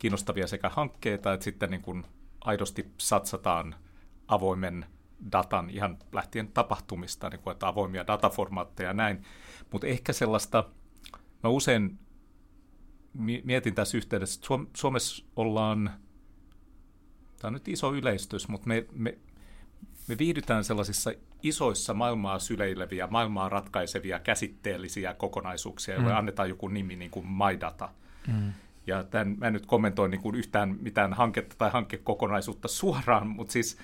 kiinnostavia sekä hankkeita, että sitten niin kuin aidosti satsataan avoimen datan ihan lähtien tapahtumista, niin kuin, että avoimia dataformaatteja ja näin. Mutta ehkä sellaista, mä usein mietin tässä yhteydessä, että Suomessa ollaan, tämä on nyt iso yleistys, mutta me, me, me viihdytään sellaisissa isoissa maailmaa syleileviä, maailmaa ratkaisevia käsitteellisiä kokonaisuuksia, joille mm. annetaan joku nimi, niin kuin MyData. Mm. Ja tämän, mä en nyt kommentoi niin kuin yhtään mitään hanketta tai hankekokonaisuutta suoraan, mutta siis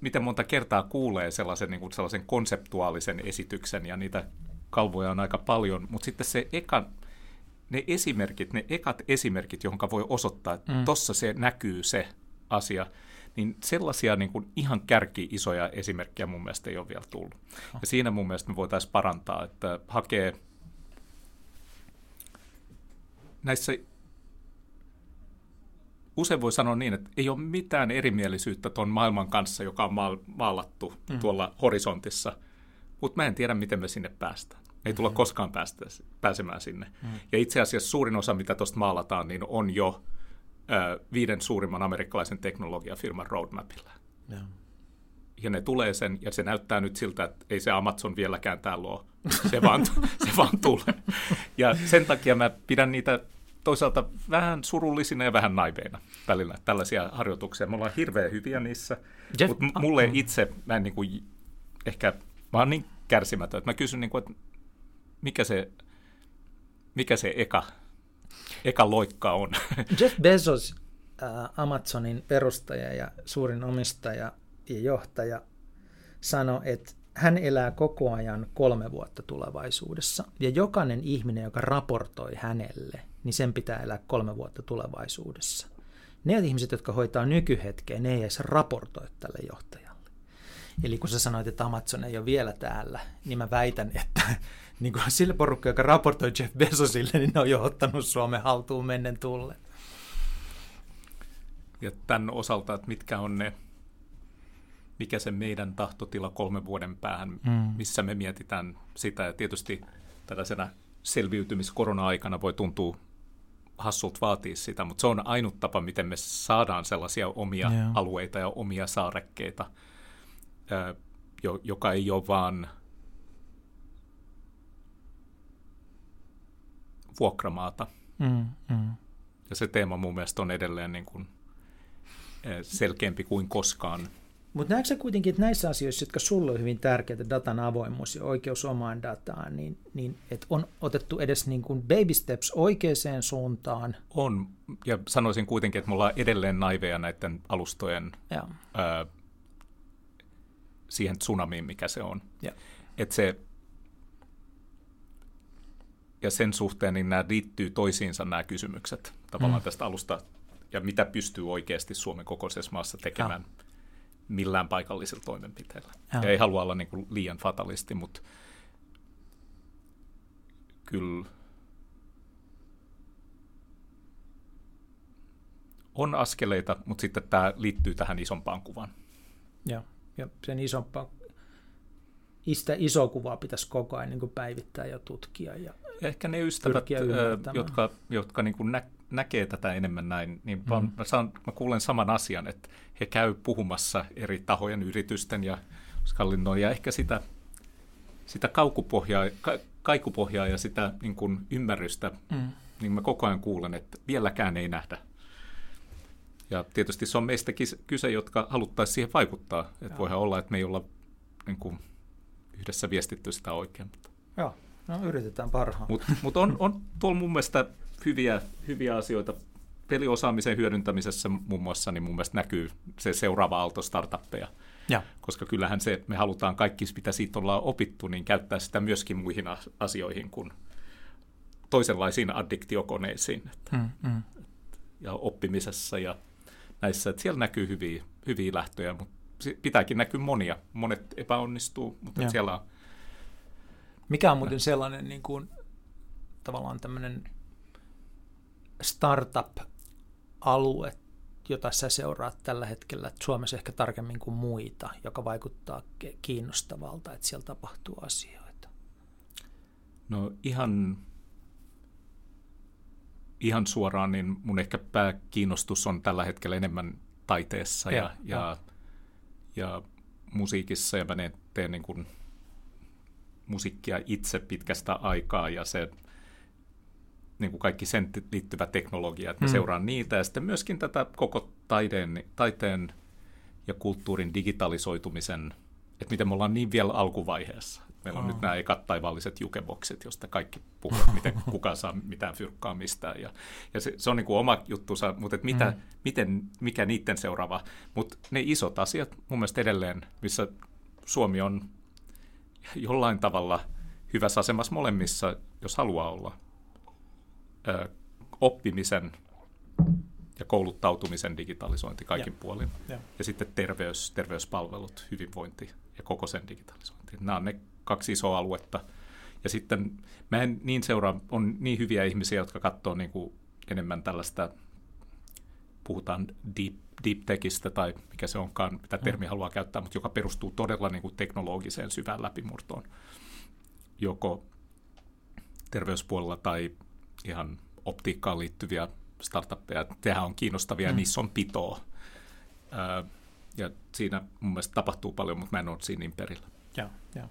miten monta kertaa kuulee sellaisen, niin kuin sellaisen konseptuaalisen esityksen, ja niitä kalvoja on aika paljon, mutta sitten se eka, ne esimerkit, ne ekat esimerkit, johon voi osoittaa, että mm. tuossa se näkyy se asia, niin sellaisia niin kuin ihan kärki-isoja esimerkkejä mun mielestä ei ole vielä tullut. Ja siinä mun mielestä me voitaisiin parantaa, että hakee näissä usein voi sanoa niin, että ei ole mitään erimielisyyttä tuon maailman kanssa, joka on maalattu mm. tuolla horisontissa, mutta mä en tiedä, miten me sinne päästään. Ei tulla mm-hmm. koskaan päästä, pääsemään sinne. Mm. Ja itse asiassa suurin osa, mitä tuosta maalataan, niin on jo ö, viiden suurimman amerikkalaisen teknologiafirman roadmapilla. Yeah. Ja ne tulee sen, ja se näyttää nyt siltä, että ei se Amazon vieläkään täällä ole. Se vaan, se vaan tulee. Ja sen takia mä pidän niitä toisaalta vähän surullisina ja vähän naiveina välillä tällaisia harjoituksia. Me ollaan hirveän hyviä niissä, Jeff, mutta mulle ah, itse, mä en niin kuin, ehkä, mä oon niin kärsimätön, että mä kysyn, niin kuin, että mikä se, mikä se eka, eka loikka on. Jeff Bezos Amazonin perustaja ja suurin omistaja ja johtaja, sanoi, että hän elää koko ajan kolme vuotta tulevaisuudessa. Ja jokainen ihminen, joka raportoi hänelle, niin sen pitää elää kolme vuotta tulevaisuudessa. Ne ihmiset, jotka hoitaa nykyhetkeä, ne ei edes raportoi tälle johtajalle. Eli kun sä sanoit, että Amazon ei ole vielä täällä, niin mä väitän, että niin kuin sille porukka, joka raportoi Jeff Bezosille, niin ne on jo ottanut Suomen haltuun mennen tulle. Ja tämän osalta, että mitkä on ne, mikä se meidän tahtotila kolmen vuoden päähän, mm. missä me mietitään sitä. Ja tietysti tällaisena selviytymiskorona-aikana voi tuntua hassut vaatii sitä, mutta se on ainut tapa, miten me saadaan sellaisia omia yeah. alueita ja omia saarekkeita, joka ei ole vaan vuokramaata. Mm, mm. Ja se teema mun mielestä on edelleen niin kuin selkeämpi kuin koskaan. Mutta näetkö kuitenkin, että näissä asioissa, jotka sulle on hyvin tärkeitä, datan avoimuus ja oikeus omaan dataan, niin, niin että on otettu edes niin kuin baby steps oikeaan suuntaan? On, ja sanoisin kuitenkin, että me ollaan edelleen naiveja näiden alustojen ää, siihen tsunamiin, mikä se on. Ja. Että se, ja sen suhteen niin nämä liittyy toisiinsa nämä kysymykset tavallaan mm. tästä alusta, ja mitä pystyy oikeasti Suomen kokoisessa maassa tekemään ja. Millään paikallisilla toimenpiteillä. Ja. ja ei halua olla niin kuin liian fatalisti, mutta kyllä on askeleita, mutta sitten tämä liittyy tähän isompaan kuvaan. Joo ja sen isompaa, sitä isoa kuvaa pitäisi koko ajan niin päivittää ja tutkia. Ja Ehkä ne ystävät, jotka, jotka niin kuin nä, näkee tätä enemmän näin, niin mm. mä, saan, mä kuulen saman asian, että he käy puhumassa eri tahojen, yritysten ja hallinnon ja ehkä sitä, sitä kaukupohjaa, ka, kaikupohjaa ja sitä niin kuin ymmärrystä, mm. niin mä koko ajan kuulen, että vieläkään ei nähdä ja tietysti se on meistä kyse, jotka haluttaisiin siihen vaikuttaa. Että voihan olla, että me ei olla niin kuin, yhdessä viestitty sitä oikein. Joo, no yritetään parhaan. Mutta mut on, on tuolla mun mielestä hyviä, hyviä asioita. Peliosaamisen hyödyntämisessä muun muassa niin mun mielestä näkyy se seuraava aalto startuppeja. Ja. Koska kyllähän se, me halutaan kaikki, mitä siitä ollaan opittu, niin käyttää sitä myöskin muihin asioihin kuin toisenlaisiin addiktiokoneisiin. Että, mm, mm. Ja oppimisessa ja näissä, että siellä näkyy hyviä, hyviä lähtöjä, mutta pitääkin näkyä monia. Monet epäonnistuu, mutta siellä on... Mikä on muuten sellainen niin kuin, tavallaan tämmöinen startup-alue, jota sä seuraat tällä hetkellä Suomessa ehkä tarkemmin kuin muita, joka vaikuttaa kiinnostavalta, että siellä tapahtuu asioita? No ihan ihan suoraan, niin mun ehkä pääkiinnostus on tällä hetkellä enemmän taiteessa ja, ja, ja, ja musiikissa, ja mä teen niin kuin musiikkia itse pitkästä aikaa, ja se niin kuin kaikki sen liittyvä teknologia, että mm. seuraan niitä, ja sitten myöskin tätä koko taiteen, taiteen ja kulttuurin digitalisoitumisen, että miten me ollaan niin vielä alkuvaiheessa. Meillä on oh. nyt nämä ekat taivaalliset jukeboksit, josta kaikki puhuvat, miten kuka saa mitään fyrkkaa mistään. Ja, ja se, se on niin kuin oma juttusa, mutta että mitä, mm. miten, mikä niiden seuraava. Mutta ne isot asiat mun mielestä edelleen, missä Suomi on jollain tavalla hyvässä asemassa molemmissa, jos haluaa olla, ö, oppimisen ja kouluttautumisen digitalisointi kaikin ja. puolin. Ja. ja sitten terveys, terveyspalvelut, hyvinvointi ja koko sen digitalisointi. Nämä on ne kaksi isoa aluetta. Ja sitten mä en niin seuraa, on niin hyviä ihmisiä, jotka katsoo niin kuin enemmän tällaista, puhutaan deep, deep techistä tai mikä se onkaan, mitä termi mm. haluaa käyttää, mutta joka perustuu todella niin kuin teknologiseen syvään läpimurtoon. Joko terveyspuolella tai ihan optiikkaan liittyviä startuppeja. Tehän on kiinnostavia, mm. niissä on pitoa. ja siinä mun mielestä tapahtuu paljon, mutta mä en ole siinä niin perillä. Joo, joo.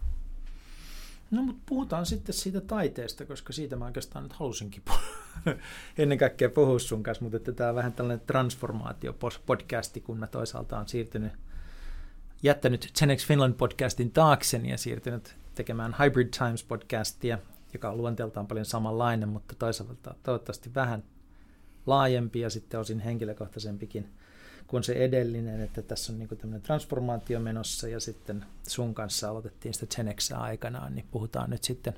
No mutta puhutaan sitten siitä taiteesta, koska siitä mä oikeastaan nyt halusinkin puhua. ennen kaikkea puhua sun kanssa, mutta että tämä on vähän tällainen transformaatio-podcasti, kun mä toisaalta on siirtynyt, jättänyt Genex Finland podcastin taakseni ja siirtynyt tekemään Hybrid Times podcastia, joka on luonteeltaan paljon samanlainen, mutta toisaalta toivottavasti vähän laajempi ja sitten osin henkilökohtaisempikin kuin se edellinen, että tässä on niin tämmöinen transformaatio menossa ja sitten sun kanssa aloitettiin sitä Genexaa aikanaan, niin puhutaan nyt sitten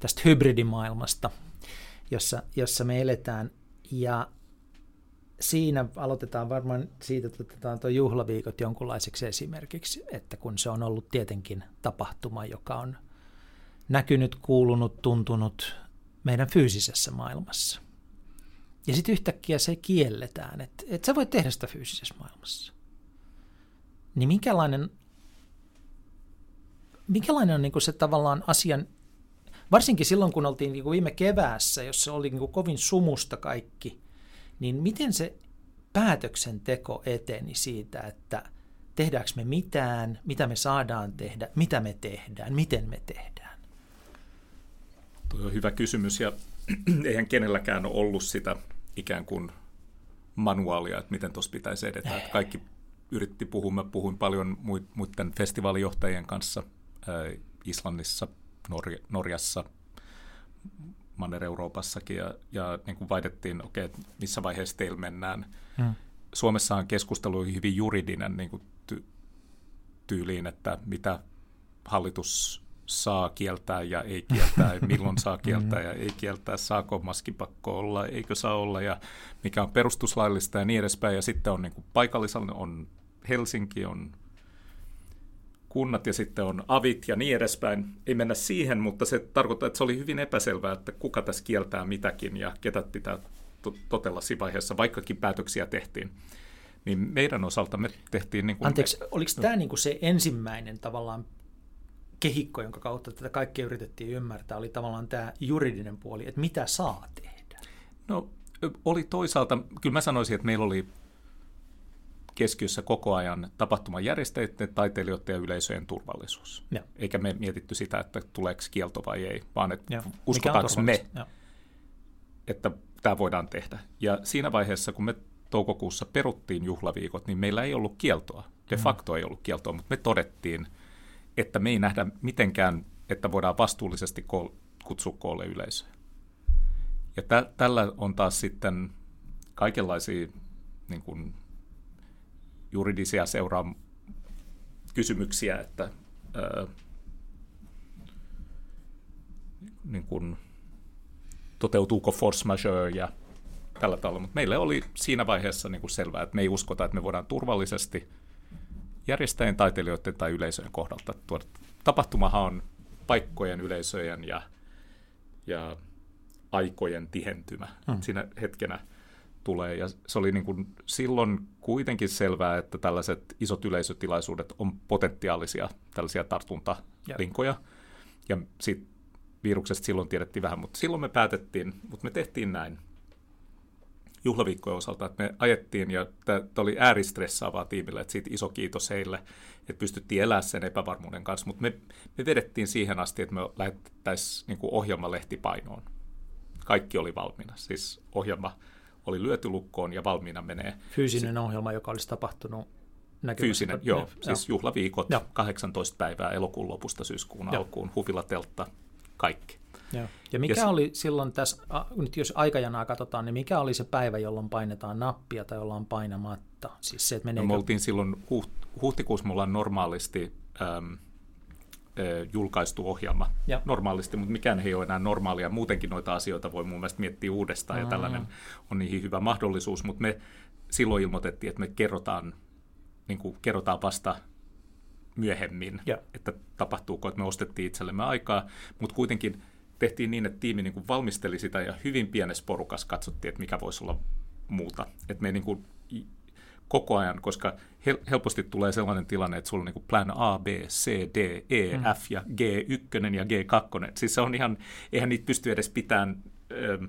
tästä hybridimaailmasta, jossa, jossa me eletään. Ja siinä aloitetaan varmaan siitä, että otetaan tuo juhlaviikot jonkunlaiseksi esimerkiksi, että kun se on ollut tietenkin tapahtuma, joka on näkynyt, kuulunut, tuntunut meidän fyysisessä maailmassa. Ja sitten yhtäkkiä se kielletään, että, että sä voit tehdä sitä fyysisessä maailmassa. Niin minkälainen, minkälainen on niin se tavallaan asian, varsinkin silloin kun oltiin niin viime keväässä, jossa oli niin kovin sumusta kaikki, niin miten se päätöksenteko eteni siitä, että tehdäänkö me mitään, mitä me saadaan tehdä, mitä me tehdään, miten me tehdään? Tuo on hyvä kysymys ja eihän kenelläkään ole ollut sitä ikään kuin manuaalia, että miten tuossa pitäisi edetä. Että kaikki yritti puhua, mä puhuin paljon muiden festivaalijohtajien kanssa Islannissa, Norja, Norjassa, Manner-Euroopassakin ja, ja niin kuin vaihdettiin, okei, okay, missä vaiheessa teillä mennään. Hmm. Suomessa on keskustelu hyvin juridinen niin kuin ty- tyyliin, että mitä hallitus saa kieltää ja ei kieltää, milloin saa kieltää ja ei kieltää, saako maskipakko olla, eikö saa olla ja mikä on perustuslaillista ja niin edespäin. Ja sitten on niin kuin paikallisella, on Helsinki, on kunnat ja sitten on avit ja niin edespäin. Ei mennä siihen, mutta se tarkoittaa, että se oli hyvin epäselvää, että kuka tässä kieltää mitäkin ja ketä pitää totella siinä vaiheessa, vaikkakin päätöksiä tehtiin. Niin meidän osalta me tehtiin... Niin kuin Anteeksi, me, oliko tämä niin kuin se ensimmäinen tavallaan kehikko, jonka kautta tätä kaikkea yritettiin ymmärtää, oli tavallaan tämä juridinen puoli, että mitä saa tehdä? No oli toisaalta, kyllä mä sanoisin, että meillä oli keskiössä koko ajan tapahtuman järjestäjien, taiteilijoiden ja yleisöjen turvallisuus. Ja. Eikä me mietitty sitä, että tuleeko kielto vai ei, vaan että ja. uskotaanko me, ja. että tämä voidaan tehdä. Ja siinä vaiheessa, kun me toukokuussa peruttiin juhlaviikot, niin meillä ei ollut kieltoa. De mm. facto ei ollut kieltoa, mutta me todettiin, että me ei nähdä mitenkään, että voidaan vastuullisesti kutsua koolle yleisöä. Ja tä- tällä on taas sitten kaikenlaisia niin kuin, juridisia seuraa kysymyksiä, että ää, niin kuin, toteutuuko force majeure ja tällä tavalla. Mutta meille oli siinä vaiheessa niin kuin selvää, että me ei uskota, että me voidaan turvallisesti järjestäjien, taiteilijoiden tai yleisöjen kohdalta tuoda. Tapahtumahan on paikkojen, yleisöjen ja, ja aikojen tihentymä. Hmm. Siinä hetkenä tulee. Ja se oli niin kuin silloin kuitenkin selvää, että tällaiset isot yleisötilaisuudet on potentiaalisia tällaisia tartuntalinkoja. Ja sit viruksesta silloin tiedettiin vähän, mutta silloin me päätettiin, mutta me tehtiin näin juhlaviikkojen osalta, että me ajettiin ja tämä oli ääristressaavaa tiimille, että siitä iso kiitos heille, että pystyttiin elämään sen epävarmuuden kanssa, mutta me, me vedettiin siihen asti, että me lähettäisiin niin ohjelmalehti painoon. Kaikki oli valmiina, siis ohjelma oli lyöty lukkoon ja valmiina menee. Fyysinen si- ohjelma, joka olisi tapahtunut Fyysinen, joo, joo, siis juhlaviikot, joo. 18 päivää elokuun lopusta syyskuun joo. alkuun, huvilateltta, kaikki. Joo. Ja mikä ja oli silloin tässä, nyt jos aikajanaa katsotaan, niin mikä oli se päivä, jolloin painetaan nappia tai ollaan painamatta? Siis se, että meneekö... no, me oltiin silloin, huht, huhtikuussa me ollaan normaalisti äm, julkaistu ohjelma ja. normaalisti, mutta mikään ei ole enää normaalia. Muutenkin noita asioita voi mun mielestä miettiä uudestaan Aa. ja tällainen on niihin hyvä mahdollisuus, mutta me silloin ilmoitettiin, että me kerrotaan, niin kuin kerrotaan vasta myöhemmin, ja. että tapahtuuko, että me ostettiin itsellemme aikaa, mutta kuitenkin tehtiin niin, että tiimi niin kuin valmisteli sitä ja hyvin pienessä porukassa katsottiin, että mikä voisi olla muuta. Että me niin kuin koko ajan, koska helposti tulee sellainen tilanne, että sulla on niin plan A, B, C, D, E, mm. F ja G1 ja G2. Siis se on ihan, eihän niitä pysty edes pitämään ähm,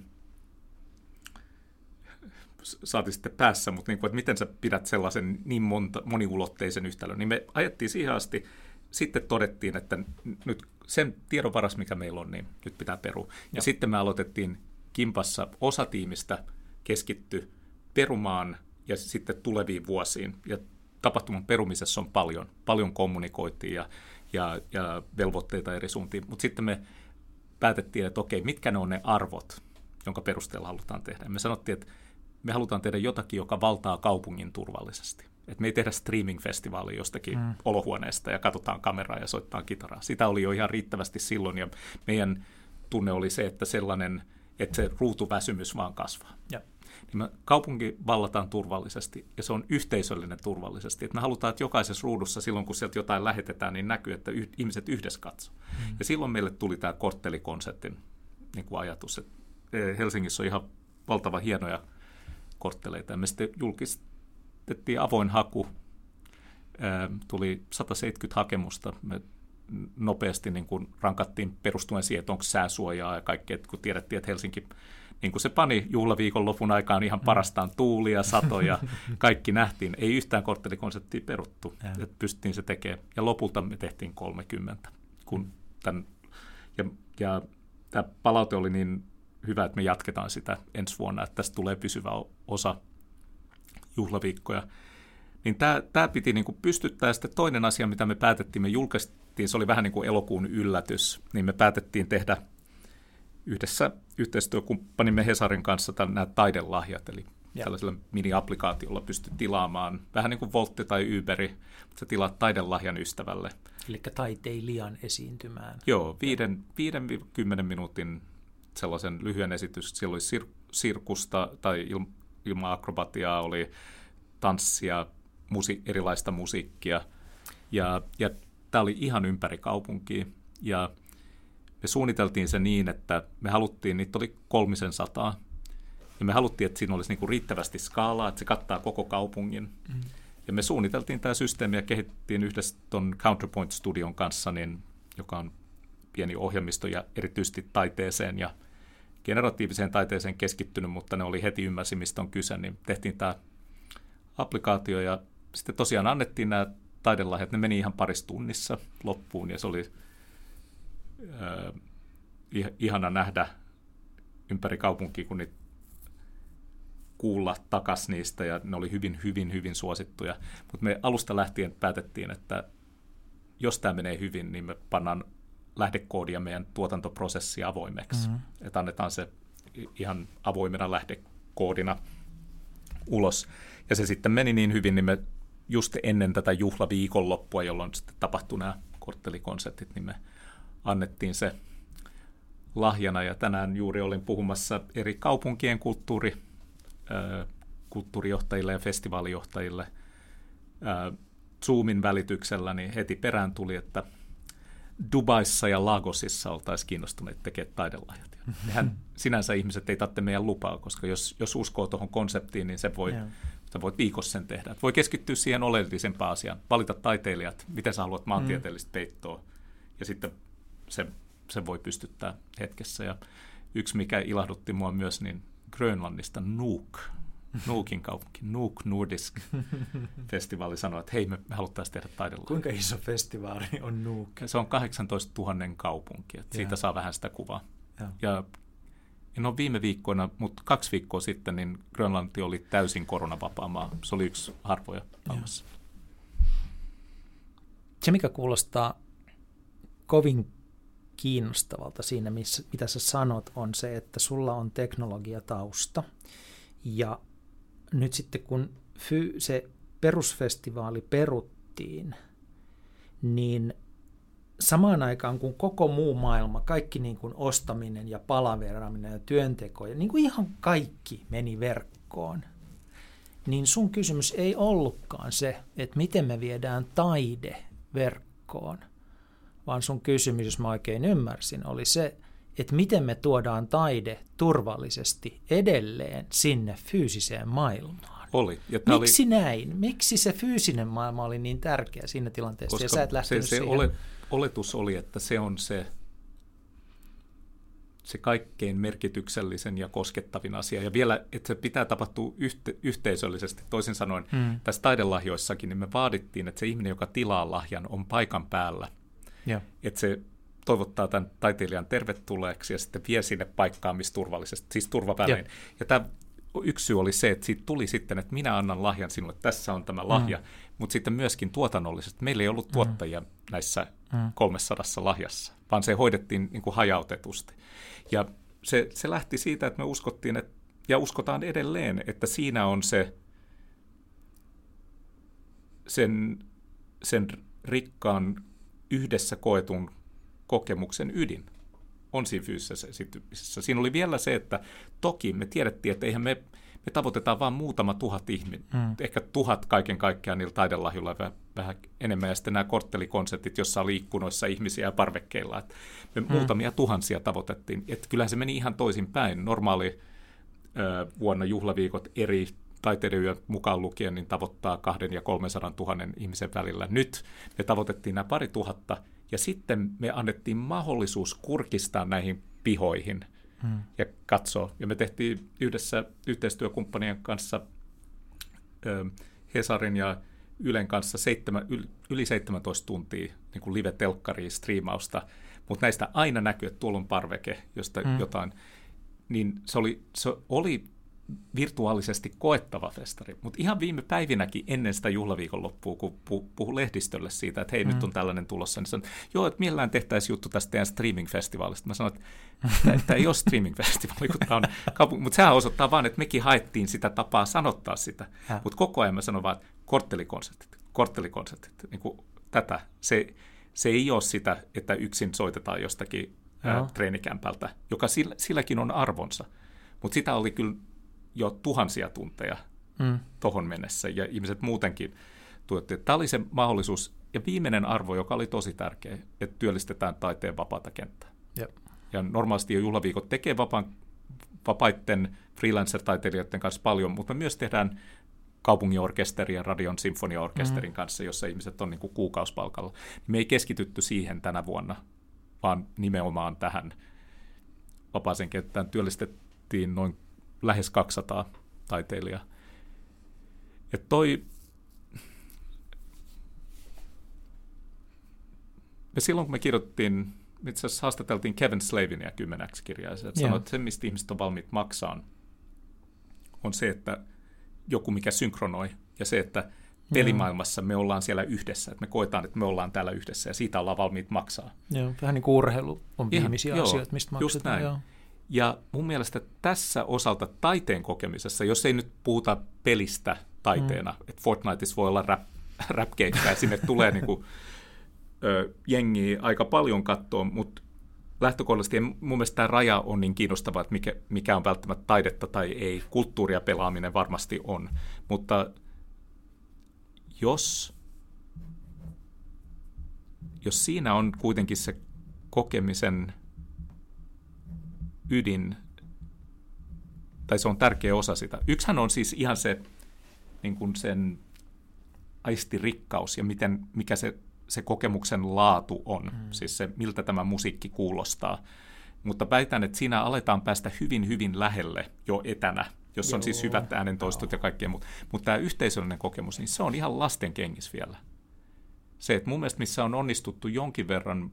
saati sitten päässä, mutta niin kuin, että miten sä pidät sellaisen niin monta, moniulotteisen yhtälön, niin me ajettiin siihen asti, sitten todettiin, että nyt sen tiedon varas, mikä meillä on, niin nyt pitää perua. Ja, ja sitten me aloitettiin kimpassa osa tiimistä keskitty perumaan ja sitten tuleviin vuosiin. Ja tapahtuman perumisessa on paljon, paljon kommunikoitiin ja, ja, ja velvoitteita eri suuntiin. Mutta sitten me päätettiin, että okei, mitkä ne on ne arvot, jonka perusteella halutaan tehdä. Ja me sanottiin, että me halutaan tehdä jotakin, joka valtaa kaupungin turvallisesti. Et me ei tehdä streaming-festivaalia jostakin mm. olohuoneesta ja katsotaan kameraa ja soittaa kitaraa. Sitä oli jo ihan riittävästi silloin ja meidän tunne oli se, että sellainen, että se ruutuväsymys vaan kasvaa. Ja. Niin me kaupunki vallataan turvallisesti ja se on yhteisöllinen turvallisesti. Et me halutaan, että jokaisessa ruudussa silloin, kun sieltä jotain lähetetään, niin näkyy, että yh- ihmiset yhdessä katsoo. Mm. Ja silloin meille tuli tämä korttelikonseptin niin kuin ajatus, että eh, Helsingissä on ihan valtava hienoja kortteleita. Ja me sitten julkistettiin avoin haku, tuli 170 hakemusta. Me nopeasti niin kuin rankattiin perustuen siihen, että onko sääsuojaa ja kaikkea, kun tiedettiin, että Helsinki niin kuin se pani juhlaviikon lopun aikaan ihan mm. parastaan tuulia, satoja, kaikki nähtiin. Ei yhtään korttelikonseptia peruttu, että pystyttiin se tekemään. Ja lopulta me tehtiin 30. Kun tämän, ja, ja tämä palaute oli niin hyvä, että me jatketaan sitä ensi vuonna, että tästä tulee pysyvä osa juhlaviikkoja. Niin tämä, tämä piti niin kuin pystyttää. Ja sitten toinen asia, mitä me päätettiin, me julkaistiin, se oli vähän niin kuin elokuun yllätys, niin me päätettiin tehdä yhdessä yhteistyökumppanimme Hesarin kanssa nämä taidelahjat, eli ja. tällaisella mini-applikaatiolla pystyt tilaamaan, vähän niin kuin Voltti tai Uberi, mutta sä tilaat taidelahjan ystävälle. Eli taiteilijan esiintymään. Joo, viiden, viiden kymmenen minuutin sellaisen lyhyen esitys. Siellä oli sir- sirkusta tai il- ilma-akrobatiaa, oli tanssia, musi- erilaista musiikkia. Ja, ja tämä oli ihan ympäri kaupunkia. Ja me suunniteltiin se niin, että me haluttiin, niitä oli kolmisen sataa, ja me haluttiin, että siinä olisi niinku riittävästi skaalaa, että se kattaa koko kaupungin. Mm. Ja me suunniteltiin tämä systeemi ja kehitettiin yhdessä tuon Counterpoint Studion kanssa, niin, joka on pieni ohjelmisto ja erityisesti taiteeseen ja generatiiviseen taiteeseen keskittynyt, mutta ne oli heti ymmärsi, mistä on kyse, niin tehtiin tämä applikaatio ja sitten tosiaan annettiin nämä taidelahjat, ne meni ihan parissa tunnissa loppuun ja se oli äh, ihana nähdä ympäri kaupunkia, kun niitä kuulla takas niistä ja ne oli hyvin, hyvin, hyvin suosittuja. Mutta me alusta lähtien päätettiin, että jos tämä menee hyvin, niin me pannaan lähdekoodia meidän tuotantoprosessi avoimeksi. Mm-hmm. Että annetaan se ihan avoimena lähdekoodina ulos. Ja se sitten meni niin hyvin, niin me just ennen tätä juhlaviikonloppua, jolloin sitten tapahtui nämä korttelikonseptit, niin me annettiin se lahjana. Ja tänään juuri olin puhumassa eri kaupunkien kulttuuri, kulttuurijohtajille ja festivaalijohtajille Zoomin välityksellä, niin heti perään tuli, että – Dubaissa ja Lagosissa oltaisiin kiinnostuneet tekemään taidelahjat. Nehän sinänsä ihmiset ei tarvitse meidän lupaa, koska jos, jos uskoo tuohon konseptiin, niin se voi, sä voit viikossa sen tehdä. Et voi keskittyä siihen oleellisempaan asiaan, valita taiteilijat, miten sä haluat maantieteellistä mm. peittoa, ja sitten se, se voi pystyttää hetkessä. Ja yksi, mikä ilahdutti mua myös, niin Grönlannista Nuuk, Nuukin kaupunki, Nuuk Nordisk festivaali sanoi, että hei, me, haluttaisiin tehdä taidella. Kuinka iso festivaali on Nuuk? Se on 18 000 kaupunki, että siitä saa vähän sitä kuvaa. Ja, ja en ole viime viikkoina, mutta kaksi viikkoa sitten, niin Grönlanti oli täysin koronavapaa maa. Se oli yksi harvoja maailmassa. Se, mikä kuulostaa kovin kiinnostavalta siinä, missä, mitä sä sanot, on se, että sulla on teknologiatausta ja nyt sitten kun fy, se perusfestivaali peruttiin, niin samaan aikaan kun koko muu maailma, kaikki niin kuin ostaminen ja palaveraaminen ja työnteko ja niin kuin ihan kaikki meni verkkoon, niin sun kysymys ei ollutkaan se, että miten me viedään taide verkkoon, vaan sun kysymys, jos mä oikein ymmärsin, oli se, että miten me tuodaan taide turvallisesti edelleen sinne fyysiseen maailmaan. Oli. Ja Miksi oli... näin? Miksi se fyysinen maailma oli niin tärkeä siinä tilanteessa Koska ja sä et se, se ole, oletus oli, että se on se, se kaikkein merkityksellisen ja koskettavin asia. Ja vielä, että se pitää tapahtua yhte, yhteisöllisesti. Toisin sanoen, hmm. tässä taidelahjoissakin, niin me vaadittiin, että se ihminen, joka tilaa lahjan, on paikan päällä. Ja. Että se toivottaa tämän taiteilijan tervetulleeksi ja sitten vie sinne paikkaan, missä turvallisesti, siis turvavälein. Ja, ja tämä yksi syy oli se, että siitä tuli sitten, että minä annan lahjan sinulle, tässä on tämä lahja, mm. mutta sitten myöskin tuotannollisesti. Meillä ei ollut mm. tuottajia mm. näissä mm. 300 lahjassa, vaan se hoidettiin niin kuin hajautetusti. Ja se, se lähti siitä, että me uskottiin, että ja uskotaan edelleen, että siinä on se sen, sen rikkaan yhdessä koetun kokemuksen ydin on siinä fyysisessä esityksessä. Siinä oli vielä se, että toki me tiedettiin, että eihän me, me tavoitetaan vain muutama tuhat ihmistä, mm. ehkä tuhat kaiken kaikkiaan niillä taidelahjuilla vähän, vähän enemmän, ja sitten nämä korttelikonsertit, jossa oli ikkunoissa ihmisiä ja parvekkeilla, että me mm. muutamia tuhansia tavoitettiin, että kyllähän se meni ihan toisin päin. Normaali ö, vuonna juhlaviikot eri taiteilijoiden mukaan lukien, niin tavoittaa kahden ja 300 000 ihmisen välillä. Nyt me tavoitettiin nämä pari tuhatta, ja sitten me annettiin mahdollisuus kurkistaa näihin pihoihin hmm. ja katsoa. Ja me tehtiin yhdessä yhteistyökumppanien kanssa ö, Hesarin ja Ylen kanssa seitsemän, yli 17 tuntia niin kuin live-telkkaria, striimausta, mutta näistä aina näkyy, että tuolla on parveke, josta hmm. jotain, niin se oli, se oli virtuaalisesti koettava festari. Mutta ihan viime päivinäkin ennen sitä juhlaviikon loppua, kun puhu, puhu lehdistölle siitä, että hei, mm. nyt on tällainen tulossa, niin sanon, joo, että millään tehtäisiin juttu tästä teidän streaming-festivaalista. Mä sanoin, että tämä ei ole streaming-festivaali, kun tämä on kaupunki. Mutta sehän osoittaa vaan, että mekin haettiin sitä tapaa sanottaa sitä. Mutta koko ajan mä sanon vaan, korttelikonsertit, korttelikonsertit, niin kuin tätä. Se, se ei ole sitä, että yksin soitetaan jostakin ää, treenikämpältä, joka sillä, silläkin on arvonsa. Mutta sitä oli kyllä jo tuhansia tunteja mm. tohon mennessä, ja ihmiset muutenkin tuotti. Tämä oli se mahdollisuus, ja viimeinen arvo, joka oli tosi tärkeä, että työllistetään taiteen vapaata kenttää. Yep. Ja normaalisti jo juhlaviikot tekee vapaan, vapaiden freelancer-taiteilijoiden kanssa paljon, mutta myös tehdään kaupunginorkesterin ja radion sinfoniaorkesterin mm. kanssa, jossa ihmiset on niin kuin kuukausipalkalla. Me ei keskitytty siihen tänä vuonna, vaan nimenomaan tähän vapaaseen kenttään työllistettiin noin lähes 200 taiteilijaa. Ja toi, me silloin kun me kirjoittiin, itse asiassa haastateltiin Kevin Slavinia kymmeneksi kirjaa, että sanoi, että se, mistä ihmiset on valmiit maksaa, on se, että joku, mikä synkronoi, ja se, että pelimaailmassa me ollaan siellä yhdessä, että me koetaan, että me ollaan täällä yhdessä, ja siitä ollaan valmiit maksaa. Joo, vähän niin kuin urheilu on viimeisiä asioita, mistä maksetaan. Just näin. Joo. Ja mun mielestä tässä osalta taiteen kokemisessa, jos ei nyt puhuta pelistä taiteena, mm. että Fortniteissa voi olla rap, rap ja sinne tulee niinku, ö, jengiä aika paljon kattoon, mutta lähtökohtaisesti mun mielestä tämä raja on niin kiinnostava, että mikä, mikä on välttämättä taidetta tai ei. Kulttuuria pelaaminen varmasti on, mutta jos, jos siinä on kuitenkin se kokemisen ydin, tai se on tärkeä osa sitä. Yksihän on siis ihan se niin kuin sen aistirikkaus ja miten, mikä se, se kokemuksen laatu on, mm. siis se, miltä tämä musiikki kuulostaa. Mutta väitän, että siinä aletaan päästä hyvin, hyvin lähelle jo etänä, jos Joo. on siis hyvät äänentoistot Joo. ja kaikkea muuta. Mutta tämä yhteisöllinen kokemus, niin se on ihan lasten kengis vielä. Se, että mun mielestä missä on onnistuttu jonkin verran,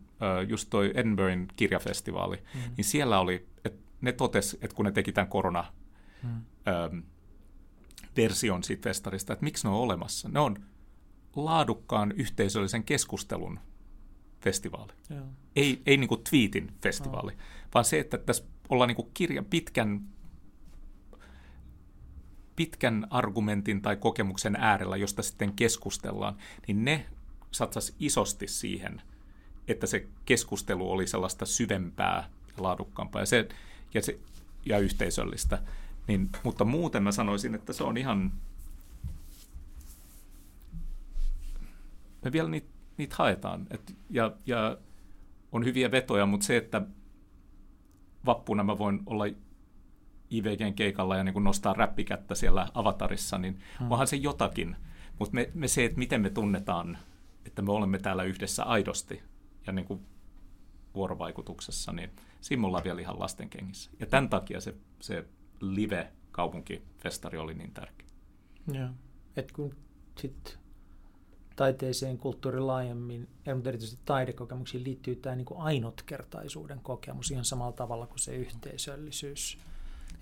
just toi Edinburghin kirjafestivaali, mm. niin siellä oli ne totes, että kun ne teki tämän korona hmm. ö, version siitä festarista, että miksi ne on olemassa. Ne on laadukkaan yhteisöllisen keskustelun festivaali. Joo. Ei, ei niin kuin tweetin festivaali, oh. vaan se, että tässä ollaan niin kuin kirjan pitkän, pitkän argumentin tai kokemuksen äärellä, josta sitten keskustellaan, niin ne satsas isosti siihen, että se keskustelu oli sellaista syvempää ja laadukkaampaa. Ja se, ja, se, ja yhteisöllistä. Niin, mutta muuten mä sanoisin, että se on ihan... Me vielä niitä, niitä haetaan. Et, ja, ja on hyviä vetoja, mutta se, että vappuna mä voin olla IVGn keikalla ja niin kuin nostaa räppikättä siellä avatarissa, niin hmm. onhan se jotakin. Mutta me, me se, että miten me tunnetaan, että me olemme täällä yhdessä aidosti ja niin kuin vuorovaikutuksessa, niin – siinä me ollaan vielä ihan lastenkengissä. Ja tämän takia se, se live-kaupunkifestari oli niin tärkeä. Joo. Et kun sitten taiteeseen, kulttuuri laajemmin, ja erityisesti taidekokemuksiin liittyy tämä niin kuin ainutkertaisuuden kokemus ihan samalla tavalla kuin se yhteisöllisyys.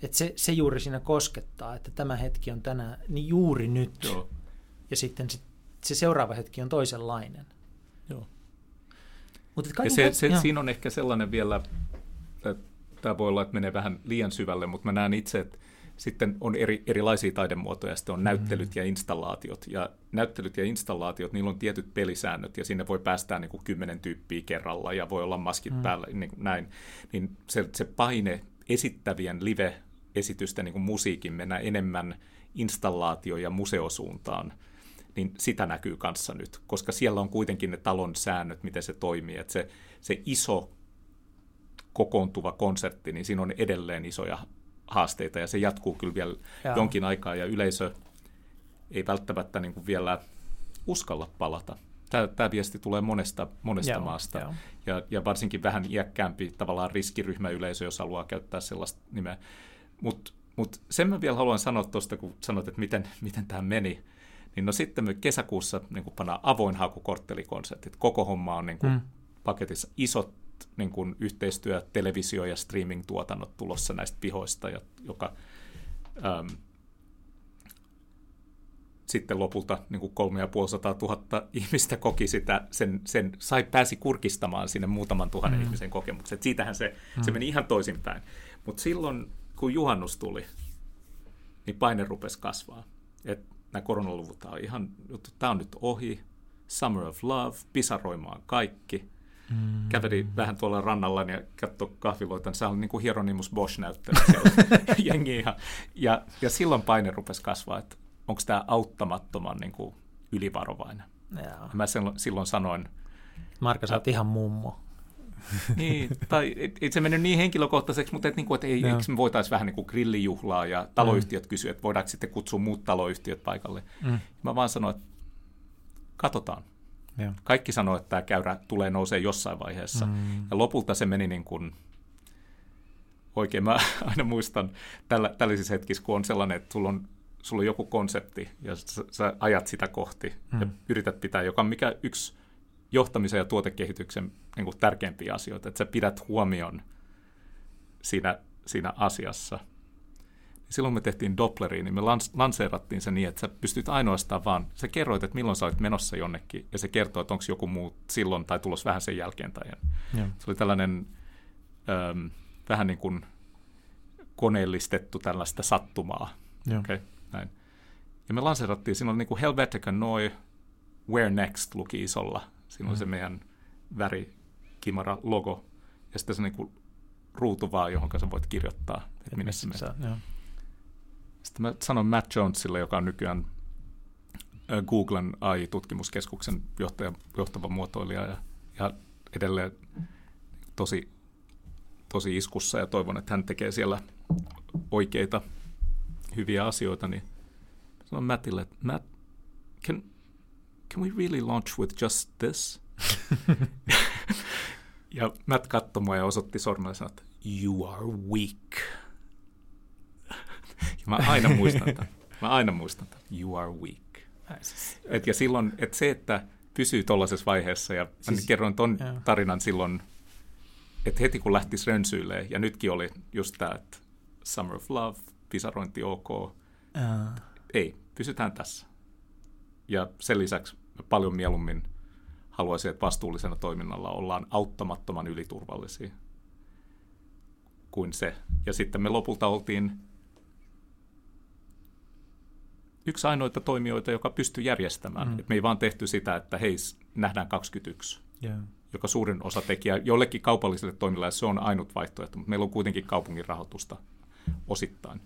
Et se, se juuri siinä koskettaa, että tämä hetki on tänään, niin juuri nyt. Joo. Ja sitten se, se seuraava hetki on toisenlainen. Joo. Mutta ja se, se, siinä on ehkä sellainen vielä tämä voi olla, että menee vähän liian syvälle, mutta mä näen itse, että sitten on eri, erilaisia taidemuotoja, sitten on näyttelyt ja installaatiot. Ja näyttelyt ja installaatiot, niillä on tietyt pelisäännöt, ja sinne voi päästää niin kuin kymmenen tyyppiä kerralla, ja voi olla maskit mm. päällä, niin kuin näin. Niin se, se paine esittävien live-esitysten niin kuin musiikin mennä enemmän installaatio- ja museosuuntaan, niin sitä näkyy kanssa nyt, koska siellä on kuitenkin ne talon säännöt, miten se toimii. Että se, se iso kokoontuva konsertti, niin siinä on edelleen isoja haasteita ja se jatkuu kyllä vielä Jaa. jonkin aikaa ja yleisö ei välttämättä niin kuin vielä uskalla palata. Tämä, tämä viesti tulee monesta, monesta Joo, maasta jo. Ja, ja varsinkin vähän iäkkäämpi tavallaan riskiryhmäyleisö, jos haluaa käyttää sellaista nimeä. Mutta mut sen mä vielä haluan sanoa tuosta, kun sanot, että miten, miten tämä meni. Niin no sitten me kesäkuussa niin pannaan avoin hakukorttelikonsertit. Koko homma on niin kuin mm. paketissa isot niin kuin yhteistyö, televisio- ja streaming-tuotannot tulossa näistä pihoista, joka äm, sitten lopulta niin kuin 3500 ihmistä koki sitä, sen, sen sai, pääsi kurkistamaan sinne muutaman tuhannen mm. ihmisen kokemukset. Siitähän se, mm. se meni ihan toisinpäin. Mutta silloin, kun juhannus tuli, niin paine rupesi kasvaa. Et nämä koronaluvut on ihan, tämä on nyt ohi, Summer of Love, pisaroimaan kaikki – Mm. Käveli vähän tuolla rannalla ja katsoi kahviloita, niin se oli niin kuin Hieronymus Bosch näyttely jengi ihan. Ja, ja silloin paine rupesi kasvaa, että onko tämä auttamattoman niin kuin ylivarovainen. Ja mä silloin sanoin... Marka, sä oot ihan mummo. niin, tai ei se mennyt niin henkilökohtaiseksi, mutta et, niin kuin, että ei, eikö me voitaisiin vähän niin kuin grillijuhlaa ja taloyhtiöt mm. kysyä, että voidaanko sitten kutsua muut taloyhtiöt paikalle. Mm. Mä vaan sanoin, että katsotaan. Ja. Kaikki sanoo, että tämä käyrä tulee nousee jossain vaiheessa. Mm. Ja lopulta se meni niin kuin, oikein mä aina muistan tällä, tällaisissa hetkissä, kun on sellainen, että sulla on, sulla on joku konsepti ja sä, sä ajat sitä kohti mm. ja yrität pitää, joka on mikä yksi johtamisen ja tuotekehityksen niin kuin tärkeimpiä asioita, että sä pidät huomion siinä, siinä asiassa – silloin me tehtiin Doppleriin, niin me lans- lanseerattiin se niin, että sä pystyt ainoastaan vaan, sä kerroit, että milloin sä olet menossa jonnekin, ja se kertoo, että onko joku muu silloin tai tulos vähän sen jälkeen. Tai ja. Se oli tällainen äm, vähän niin kuin koneellistettu tällaista sattumaa. Okay, näin. Ja me lanseerattiin, siinä oli niin kuin Helvetica Noi, Where Next luki isolla. Siinä oli mm. se meidän värikimara logo, ja sitten se niin kuin ruutu vaan, johon sä voit kirjoittaa, että minne se menee. Sitten mä sanon Matt Jonesille, joka on nykyään Googlen AI-tutkimuskeskuksen johtaja, johtava muotoilija ja, ja edelleen tosi, tosi iskussa ja toivon, että hän tekee siellä oikeita hyviä asioita, niin sanon Mattille, että Matt, can, can we really launch with just this? ja Matt katsoi mua ja osoitti sormella ja sanoi, että you are weak. Mä aina muistan tämän. Mä aina muistan tämän. You are weak. Et ja silloin, että se, että pysyy tuollaisessa vaiheessa, ja siis, mä kerroin ton yeah. tarinan silloin, että heti kun lähti rönsyille, ja nytkin oli just tämä, että Summer of Love, pisarointi ok, uh. ei, pysytään tässä. Ja sen lisäksi paljon mieluummin haluaisin, että vastuullisena toiminnalla ollaan auttamattoman yliturvallisia kuin se. Ja sitten me lopulta oltiin yksi ainoita toimijoita, joka pystyy järjestämään. Mm. Et me ei vaan tehty sitä, että hei, nähdään 21, yeah. joka suurin osa tekijä jollekin kaupalliselle toimille, se on ainut vaihtoehto, mutta meillä on kuitenkin kaupungin rahoitusta osittain.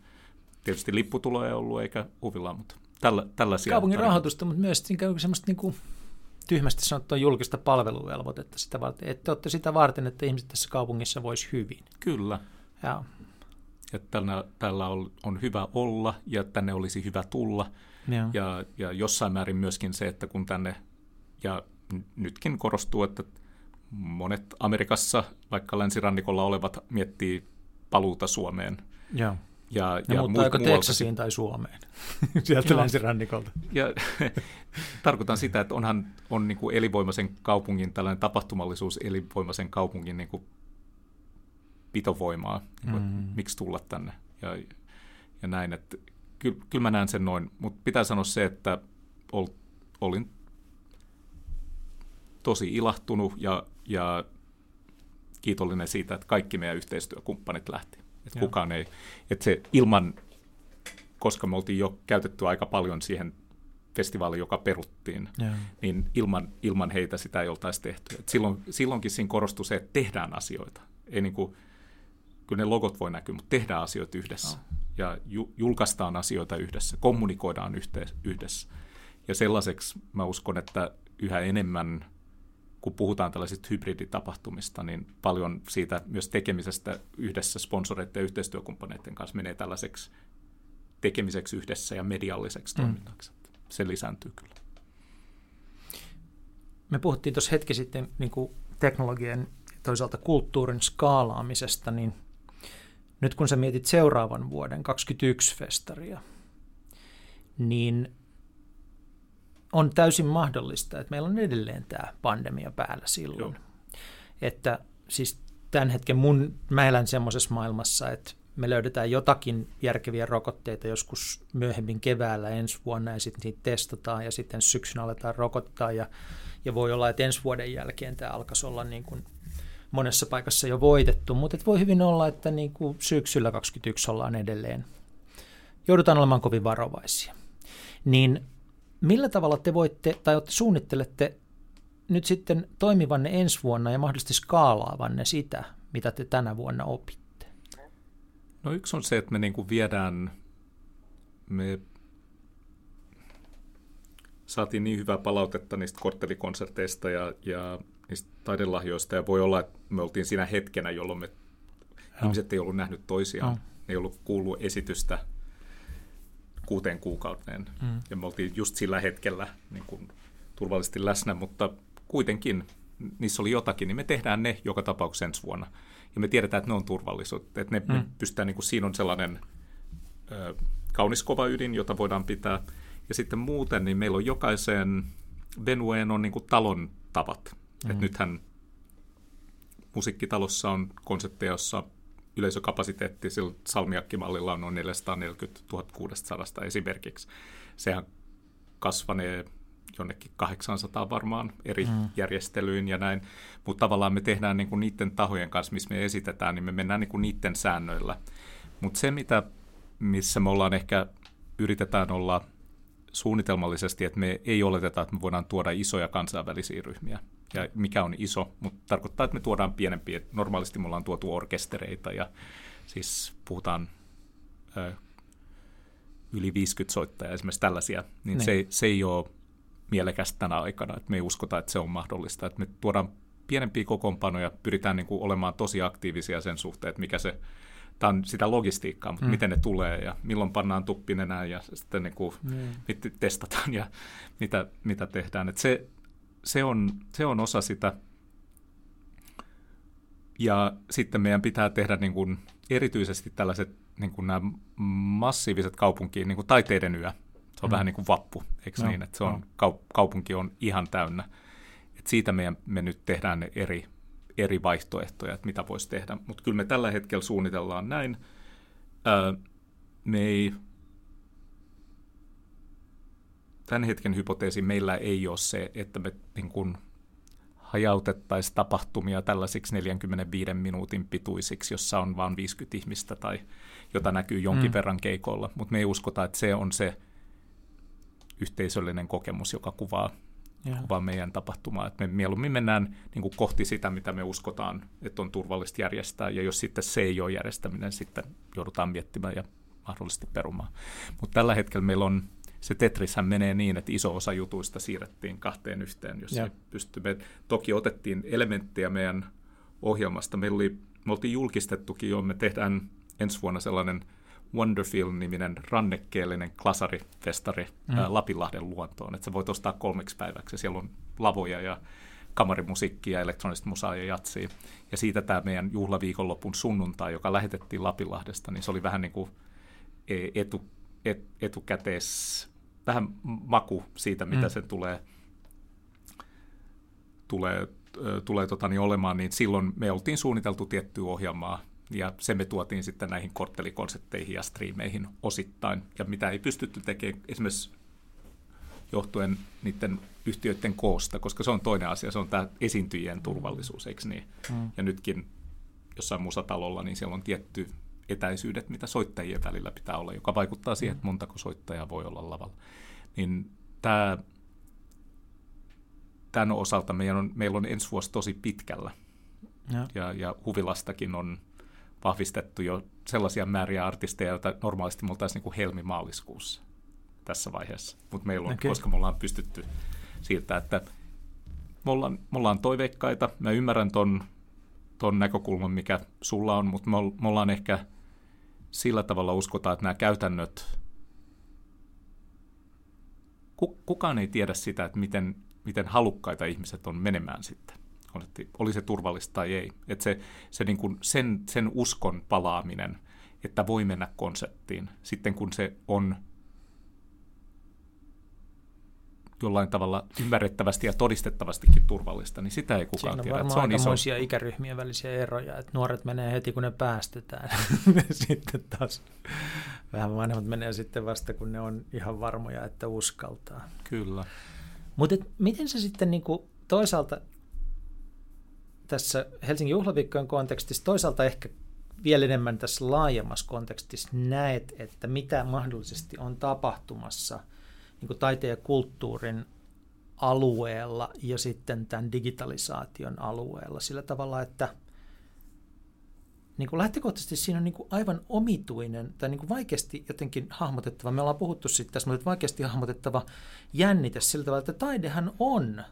Tietysti lipputuloja ei ollut eikä huvilla, mutta tällä, tällaisia. Kaupungin tarina. rahoitusta, mutta myös semmoista niin kuin tyhmästi sanottua julkista palveluvelvoitetta sitä varten, että te olette sitä varten, että ihmiset tässä kaupungissa voisi hyvin. Kyllä. Ja että tällä, tällä on, on hyvä olla ja tänne olisi hyvä tulla. Ja. Ja, ja jossain määrin myöskin se, että kun tänne, ja nytkin korostuu, että monet Amerikassa, vaikka länsirannikolla olevat, miettii paluuta Suomeen. Ja. Ja, ja, ja mutta muut, Teksasiin tai Suomeen sieltä länsirannikolta. Ja, tarkoitan sitä, että onhan on niin kuin elinvoimaisen kaupungin, tällainen tapahtumallisuus elinvoimaisen kaupungin niin kuin pitovoimaa, niin kuin, mm. miksi tulla tänne ja, ja näin. Että, kyllä, kyllä mä näen sen noin, mutta pitää sanoa se, että ol, olin tosi ilahtunut ja, ja kiitollinen siitä, että kaikki meidän yhteistyökumppanit lähti. Että kukaan ei, että se ilman koska me oltiin jo käytetty aika paljon siihen festivaali, joka peruttiin, yeah. niin ilman, ilman heitä sitä ei oltaisi tehty. Et silloin, silloinkin siinä korostui se, että tehdään asioita. Ei niin kuin, kyllä ne logot voi näkyä, mutta tehdään asioita yhdessä. Oh. Ja ju, julkaistaan asioita yhdessä, kommunikoidaan yhte, yhdessä. Ja sellaiseksi mä uskon, että yhä enemmän, kun puhutaan tällaisista hybriditapahtumista, niin paljon siitä myös tekemisestä yhdessä sponsoreiden ja yhteistyökumppaneiden kanssa menee tällaiseksi tekemiseksi yhdessä ja medialliseksi mm. toiminnaksi se lisääntyy kyllä. Me puhuttiin tuossa hetki sitten niin kuin teknologian toisaalta kulttuurin skaalaamisesta, niin nyt kun sä mietit seuraavan vuoden 21 festaria, niin on täysin mahdollista, että meillä on edelleen tämä pandemia päällä silloin. Joo. Että siis tämän hetken mun, mä elän semmoisessa maailmassa, että me löydetään jotakin järkeviä rokotteita joskus myöhemmin keväällä ensi vuonna ja sitten niitä testataan ja sitten syksynä aletaan rokottaa ja, ja voi olla, että ensi vuoden jälkeen tämä alkaisi olla niin kuin monessa paikassa jo voitettu, mutta voi hyvin olla, että niin kuin syksyllä 2021 ollaan edelleen. Joudutaan olemaan kovin varovaisia. Niin millä tavalla te voitte tai te suunnittelette nyt sitten toimivanne ensi vuonna ja mahdollisesti skaalaavanne sitä, mitä te tänä vuonna opitte? No yksi on se, että me niin kuin viedään, me saatiin niin hyvää palautetta niistä korttelikonserteista ja, ja niistä taidelahjoista, ja voi olla, että me oltiin siinä hetkenä, jolloin me Joo. ihmiset ei ollut nähnyt toisiaan, ne ei ollut kuullut esitystä kuuteen kuukauteen, mm. ja me oltiin just sillä hetkellä niin kuin, turvallisesti läsnä, mutta kuitenkin niissä oli jotakin, niin me tehdään ne joka tapauksessa ensi vuonna ja me tiedetään, että ne on turvallisuutta. Että ne, mm. me pystytään, niin kuin, siinä on sellainen ö, kaunis kova ydin, jota voidaan pitää. Ja sitten muuten, niin meillä on jokaiseen venueen on niin kuin talon tavat. Mm. Että nythän musiikkitalossa on konsepteja, jossa yleisökapasiteetti sillä salmiakkimallilla on noin 440 1600 esimerkiksi. Sehän kasvanee jonnekin 800 varmaan eri mm. järjestelyyn ja näin, mutta tavallaan me tehdään niin kuin niiden tahojen kanssa, missä me esitetään, niin me mennään niin kuin niiden säännöillä. Mutta se, mitä, missä me ollaan ehkä, yritetään olla suunnitelmallisesti, että me ei oleteta, että me voidaan tuoda isoja kansainvälisiä ryhmiä. Ja mikä on iso, mutta tarkoittaa, että me tuodaan pienempiä. Normaalisti me ollaan tuotu orkestereita ja siis puhutaan ö, yli 50 soittajaa, esimerkiksi tällaisia, niin, niin. Se, se ei ole mielekästä tänä aikana, että me ei uskota, että se on mahdollista. Että me tuodaan pienempiä kokoonpanoja, pyritään niin kuin olemaan tosi aktiivisia sen suhteen, että mikä se, tämä on sitä logistiikkaa, mutta mm. miten ne tulee ja milloin pannaan tuppinenään ja sitten niin kuin, mm. testataan ja mitä, mitä tehdään. Että se, se, on, se on osa sitä. Ja sitten meidän pitää tehdä niin kuin erityisesti tällaiset niin kuin nämä massiiviset kaupunkiin, niin kuin taiteiden yö, se on mm. vähän niin kuin vappu, eikö no, niin? Että se on, no. kaupunki on ihan täynnä. Et siitä meidän, me nyt tehdään ne eri, eri vaihtoehtoja, että mitä voisi tehdä. Mutta kyllä me tällä hetkellä suunnitellaan näin. Ää, me ei, tämän hetken hypoteesi meillä ei ole se, että me niin kuin hajautettaisiin tapahtumia tällaisiksi 45 minuutin pituisiksi, jossa on vain 50 ihmistä tai jota näkyy jonkin mm. verran keikolla, mutta me ei uskota, että se on se yhteisöllinen kokemus, joka kuvaa, kuvaa meidän tapahtumaa. Et me mieluummin mennään niin kuin kohti sitä, mitä me uskotaan, että on turvallista järjestää, ja jos sitten se ei ole järjestäminen, sitten joudutaan miettimään ja mahdollisesti perumaan. Mutta tällä hetkellä meillä on, se Tetrishän menee niin, että iso osa jutuista siirrettiin kahteen yhteen, jos me pystymme. Toki otettiin elementtejä meidän ohjelmasta. Meillä oli, me oltiin julkistettukin jo, me tehdään ensi vuonna sellainen – Wonderfilm-niminen rannekkeellinen klasarifestari mm. ää, Lapinlahden luontoon. Että sä voit ostaa kolmeksi päiväksi. Siellä on lavoja ja kamarimusiikkia, elektronista musaa ja jatsia. Ja siitä tämä meidän juhlaviikonlopun sunnuntai, joka lähetettiin Lapinlahdesta, niin se oli vähän niin kuin e, etu, et, etukäteis, vähän maku siitä, mitä mm. se tulee, tulee, tulee tota, niin olemaan, niin silloin me oltiin suunniteltu tiettyä ohjelmaa ja se me tuotiin sitten näihin korttelikonsepteihin ja striimeihin osittain. Ja mitä ei pystytty tekemään esimerkiksi johtuen niiden yhtiöiden koosta, koska se on toinen asia, se on tämä esiintyjien turvallisuus, eikö niin? Mm. Ja nytkin jossain musatalolla, niin siellä on tietty etäisyydet, mitä soittajien välillä pitää olla, joka vaikuttaa siihen, että montako soittajaa voi olla lavalla. Niin tämä, tämän osalta meillä on, meillä on ensi vuosi tosi pitkällä. Ja, ja, ja Huvilastakin on vahvistettu jo sellaisia määriä artisteja, joita normaalisti me oltaisiin niin helmi-maaliskuussa tässä vaiheessa. Mutta meillä on, okay. koska me ollaan pystytty siirtää, että me ollaan, me ollaan toiveikkaita. Mä ymmärrän ton, ton näkökulman, mikä sulla on, mutta me, me ollaan ehkä sillä tavalla uskotaan, että nämä käytännöt, kukaan ei tiedä sitä, että miten, miten halukkaita ihmiset on menemään sitten oli se turvallista tai ei. Että se, se niin kuin sen, sen uskon palaaminen, että voi mennä konserttiin, sitten kun se on jollain tavalla ymmärrettävästi ja todistettavastikin turvallista, niin sitä ei kukaan Siinä tiedä. on varmaan se on iso... ikäryhmien välisiä eroja, että nuoret menee heti kun ne päästetään. sitten taas vähän vanhemmat menee sitten vasta kun ne on ihan varmoja, että uskaltaa. Kyllä. Mutta miten se sitten niinku toisaalta tässä Helsingin juhlaviikkojen kontekstissa, toisaalta ehkä vielä enemmän tässä laajemmassa kontekstissa näet, että mitä mahdollisesti on tapahtumassa niin kuin taiteen ja kulttuurin alueella ja sitten tämän digitalisaation alueella sillä tavalla, että niin kuin lähtökohtaisesti siinä on niin kuin aivan omituinen tai niin kuin vaikeasti jotenkin hahmotettava, me ollaan puhuttu siitä tässä, mutta vaikeasti hahmotettava jännite sillä tavalla, että taidehan on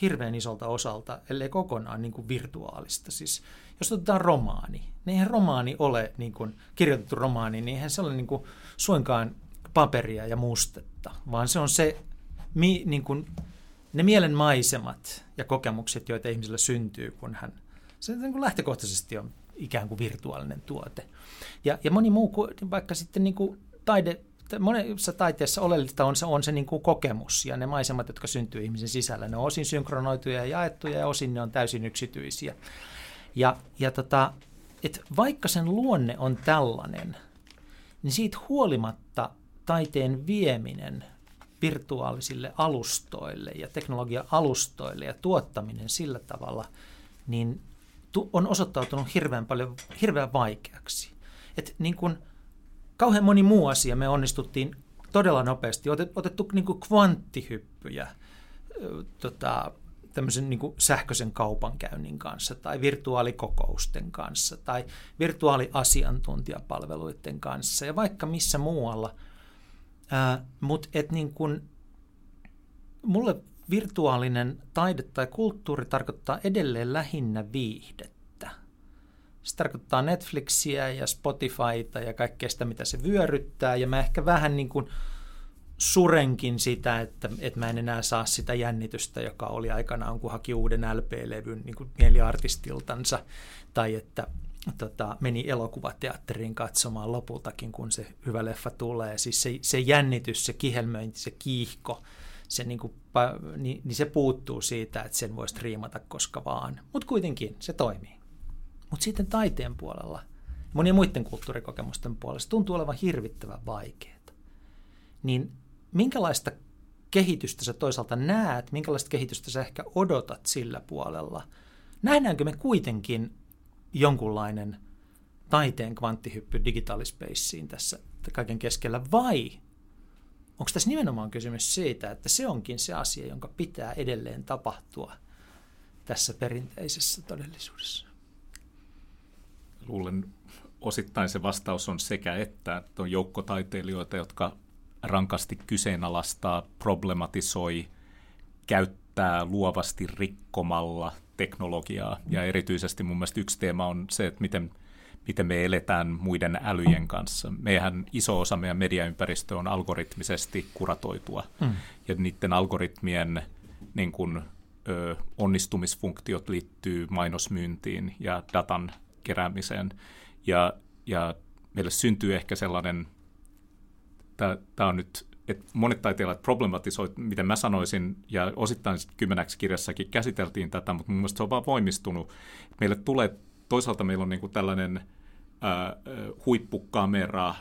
hirveän isolta osalta, ellei kokonaan niin kuin virtuaalista. Siis, jos otetaan romaani, niin eihän romaani ole niin kuin, kirjoitettu romaani, niin eihän se ole niin kuin, suinkaan paperia ja mustetta, vaan se on se, mi, niin kuin, ne mielen maisemat ja kokemukset, joita ihmisellä syntyy, kun hän, se niin kuin lähtökohtaisesti on ikään kuin virtuaalinen tuote. Ja, ja moni muu, vaikka sitten niin kuin taide, monessa taiteessa oleellista on se, on se niin kuin kokemus ja ne maisemat, jotka syntyy ihmisen sisällä. Ne on osin synkronoituja ja jaettuja ja osin ne on täysin yksityisiä. Ja, ja tota, et vaikka sen luonne on tällainen, niin siitä huolimatta taiteen vieminen virtuaalisille alustoille ja teknologia-alustoille ja tuottaminen sillä tavalla, niin on osoittautunut hirveän paljon, hirveän vaikeaksi. Et niin kun, kauhean moni muu asia me onnistuttiin todella nopeasti. Otettu niin kuin kvanttihyppyjä tota, tämmöisen niin kuin sähköisen kaupankäynnin kanssa tai virtuaalikokousten kanssa tai virtuaaliasiantuntijapalveluiden kanssa ja vaikka missä muualla. Mutta et niin kuin, mulle virtuaalinen taide tai kulttuuri tarkoittaa edelleen lähinnä viihdettä se tarkoittaa Netflixiä ja Spotifyta ja kaikkea sitä, mitä se vyöryttää. Ja mä ehkä vähän niin kuin surenkin sitä, että, että mä en enää saa sitä jännitystä, joka oli aikanaan, kun haki uuden LP-levyn niin kuin mieliartistiltansa. Tai että tota, meni elokuvateatteriin katsomaan lopultakin, kun se hyvä leffa tulee. Siis se, se jännitys, se kihelmöinti, se kiihko, se, niin kuin, niin, niin se puuttuu siitä, että sen voisi riimata koska vaan. Mutta kuitenkin se toimii. Mutta sitten taiteen puolella, monien muiden kulttuurikokemusten puolella, se tuntuu olevan hirvittävän vaikeaa. Niin minkälaista kehitystä sä toisaalta näet, minkälaista kehitystä sä ehkä odotat sillä puolella? Nähdäänkö me kuitenkin jonkunlainen taiteen kvanttihyppy digitaalispaceen tässä kaiken keskellä, vai onko tässä nimenomaan kysymys siitä, että se onkin se asia, jonka pitää edelleen tapahtua tässä perinteisessä todellisuudessa? Luulen osittain se vastaus on sekä että, että on joukko taiteilijoita, jotka rankasti kyseenalaistaa, problematisoi, käyttää luovasti rikkomalla teknologiaa. Ja erityisesti mun mielestä yksi teema on se, että miten, miten me eletään muiden älyjen kanssa. Meidän iso osa meidän mediaympäristö on algoritmisesti kuratoitua. Hmm. Ja niiden algoritmien niin kun, ö, onnistumisfunktiot liittyy mainosmyyntiin ja datan keräämiseen. Ja, ja meille syntyy ehkä sellainen, tämä on nyt, että monet taiteilijat problematisoivat, miten mä sanoisin, ja osittain kymmenäksi kirjassakin käsiteltiin tätä, mutta mun mielestä se on vaan voimistunut. Meille tulee, toisaalta meillä on niin kuin tällainen ää, huippukamera,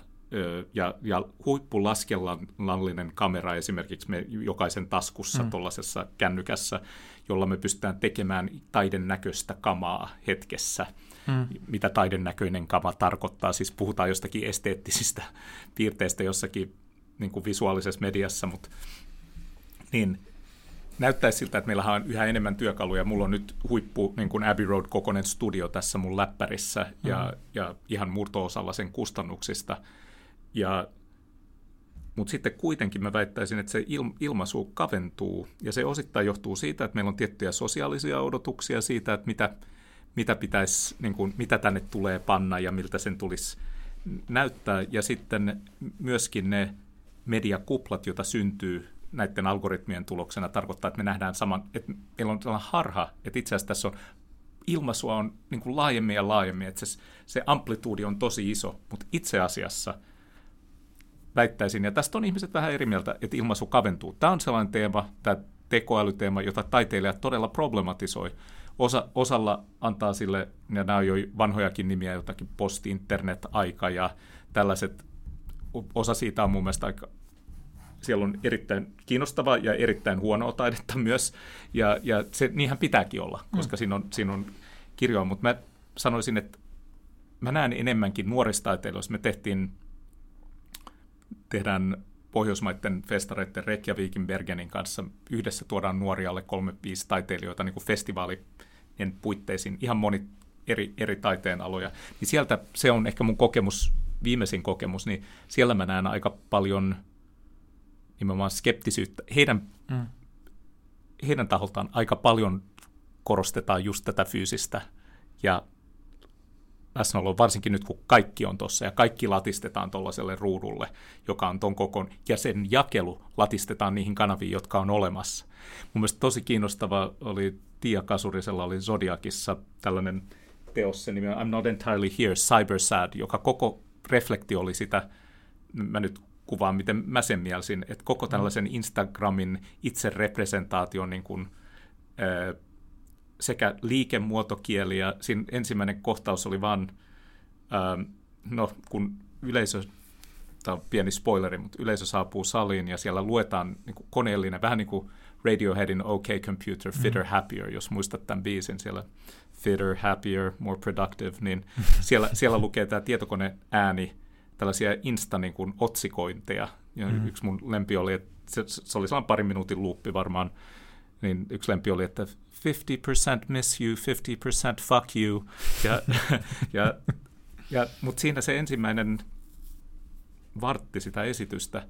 ja, ja huippulaskellallinen kamera esimerkiksi me jokaisen taskussa mm. tuollaisessa kännykässä, jolla me pystytään tekemään taiden näköistä kamaa hetkessä. Mm. Mitä taiden näköinen kama tarkoittaa, siis puhutaan jostakin esteettisistä piirteistä jossakin niin kuin visuaalisessa mediassa, mutta niin näyttäisi siltä, että meillä on yhä enemmän työkaluja. Mulla on nyt huippu niin kuin Abbey Road kokoinen studio tässä mun läppärissä mm. ja, ja ihan murto-osalla sen kustannuksista. Ja, mutta sitten kuitenkin mä väittäisin, että se ilmaisu kaventuu ja se osittain johtuu siitä, että meillä on tiettyjä sosiaalisia odotuksia siitä, että mitä, mitä, pitäisi, niin kuin, mitä tänne tulee panna ja miltä sen tulisi näyttää. Ja sitten myöskin ne mediakuplat, joita syntyy näiden algoritmien tuloksena tarkoittaa, että me nähdään saman, että meillä on sellainen harha, että itse asiassa tässä on ilmaisua on niin kuin laajemmin ja laajemmin, että se, se amplituudi on tosi iso, mutta itse asiassa väittäisin, ja tästä on ihmiset vähän eri mieltä, että ilmaisu kaventuu. Tämä on sellainen teema, tämä tekoälyteema, jota taiteilijat todella problematisoi. Osa, osalla antaa sille, ja nämä on jo vanhojakin nimiä, jotakin post-internet-aika ja tällaiset, osa siitä on mun mielestä aika siellä on erittäin kiinnostavaa ja erittäin huonoa taidetta myös, ja, ja se, niinhän pitääkin olla, mm. koska mm. siinä, on, siinä on kirjoa, mutta mä sanoisin, että mä näen enemmänkin nuorista taiteilijoista. Me tehtiin, tehdään Pohjoismaiden festareiden Reykjavikin Bergenin kanssa yhdessä tuodaan nuoria alle 3-5 taiteilijoita niin kuin festivaalien puitteisiin, ihan moni eri, eri taiteen aloja. Niin sieltä se on ehkä mun kokemus, viimeisin kokemus, niin siellä mä näen aika paljon – nimenomaan skeptisyyttä. Heidän, mm. heidän taholtaan aika paljon korostetaan just tätä fyysistä ja läsnäolo, varsinkin nyt kun kaikki on tuossa ja kaikki latistetaan tuollaiselle ruudulle, joka on ton kokon, ja sen jakelu latistetaan niihin kanaviin, jotka on olemassa. Mun mielestä tosi kiinnostava oli Tia Kasurisella oli Zodiakissa tällainen teos, se nimi I'm Not Entirely Here, Cyber Sad, joka koko reflekti oli sitä, mä nyt kuvaan, miten mä sen mielisin, että koko tällaisen Instagramin itserepresentaation niin kuin, sekä liikemuotokieli ja siinä ensimmäinen kohtaus oli vaan, no kun yleisö, tämä on pieni spoileri, mutta yleisö saapuu saliin ja siellä luetaan niin kuin koneellinen, vähän niin kuin Radioheadin OK Computer, Fitter, mm. Happier, jos muistat tämän biisin siellä, Fitter, Happier, More Productive, niin siellä, siellä lukee tämä tietokone ääni, tällaisia insta niin kuin, otsikointeja. Ja mm. Yksi mun lempi oli, että se, se oli sellainen parin minuutin luuppi varmaan, niin yksi lempi oli, että 50% miss you, 50% fuck you. Ja, ja, ja, Mutta siinä se ensimmäinen vartti sitä esitystä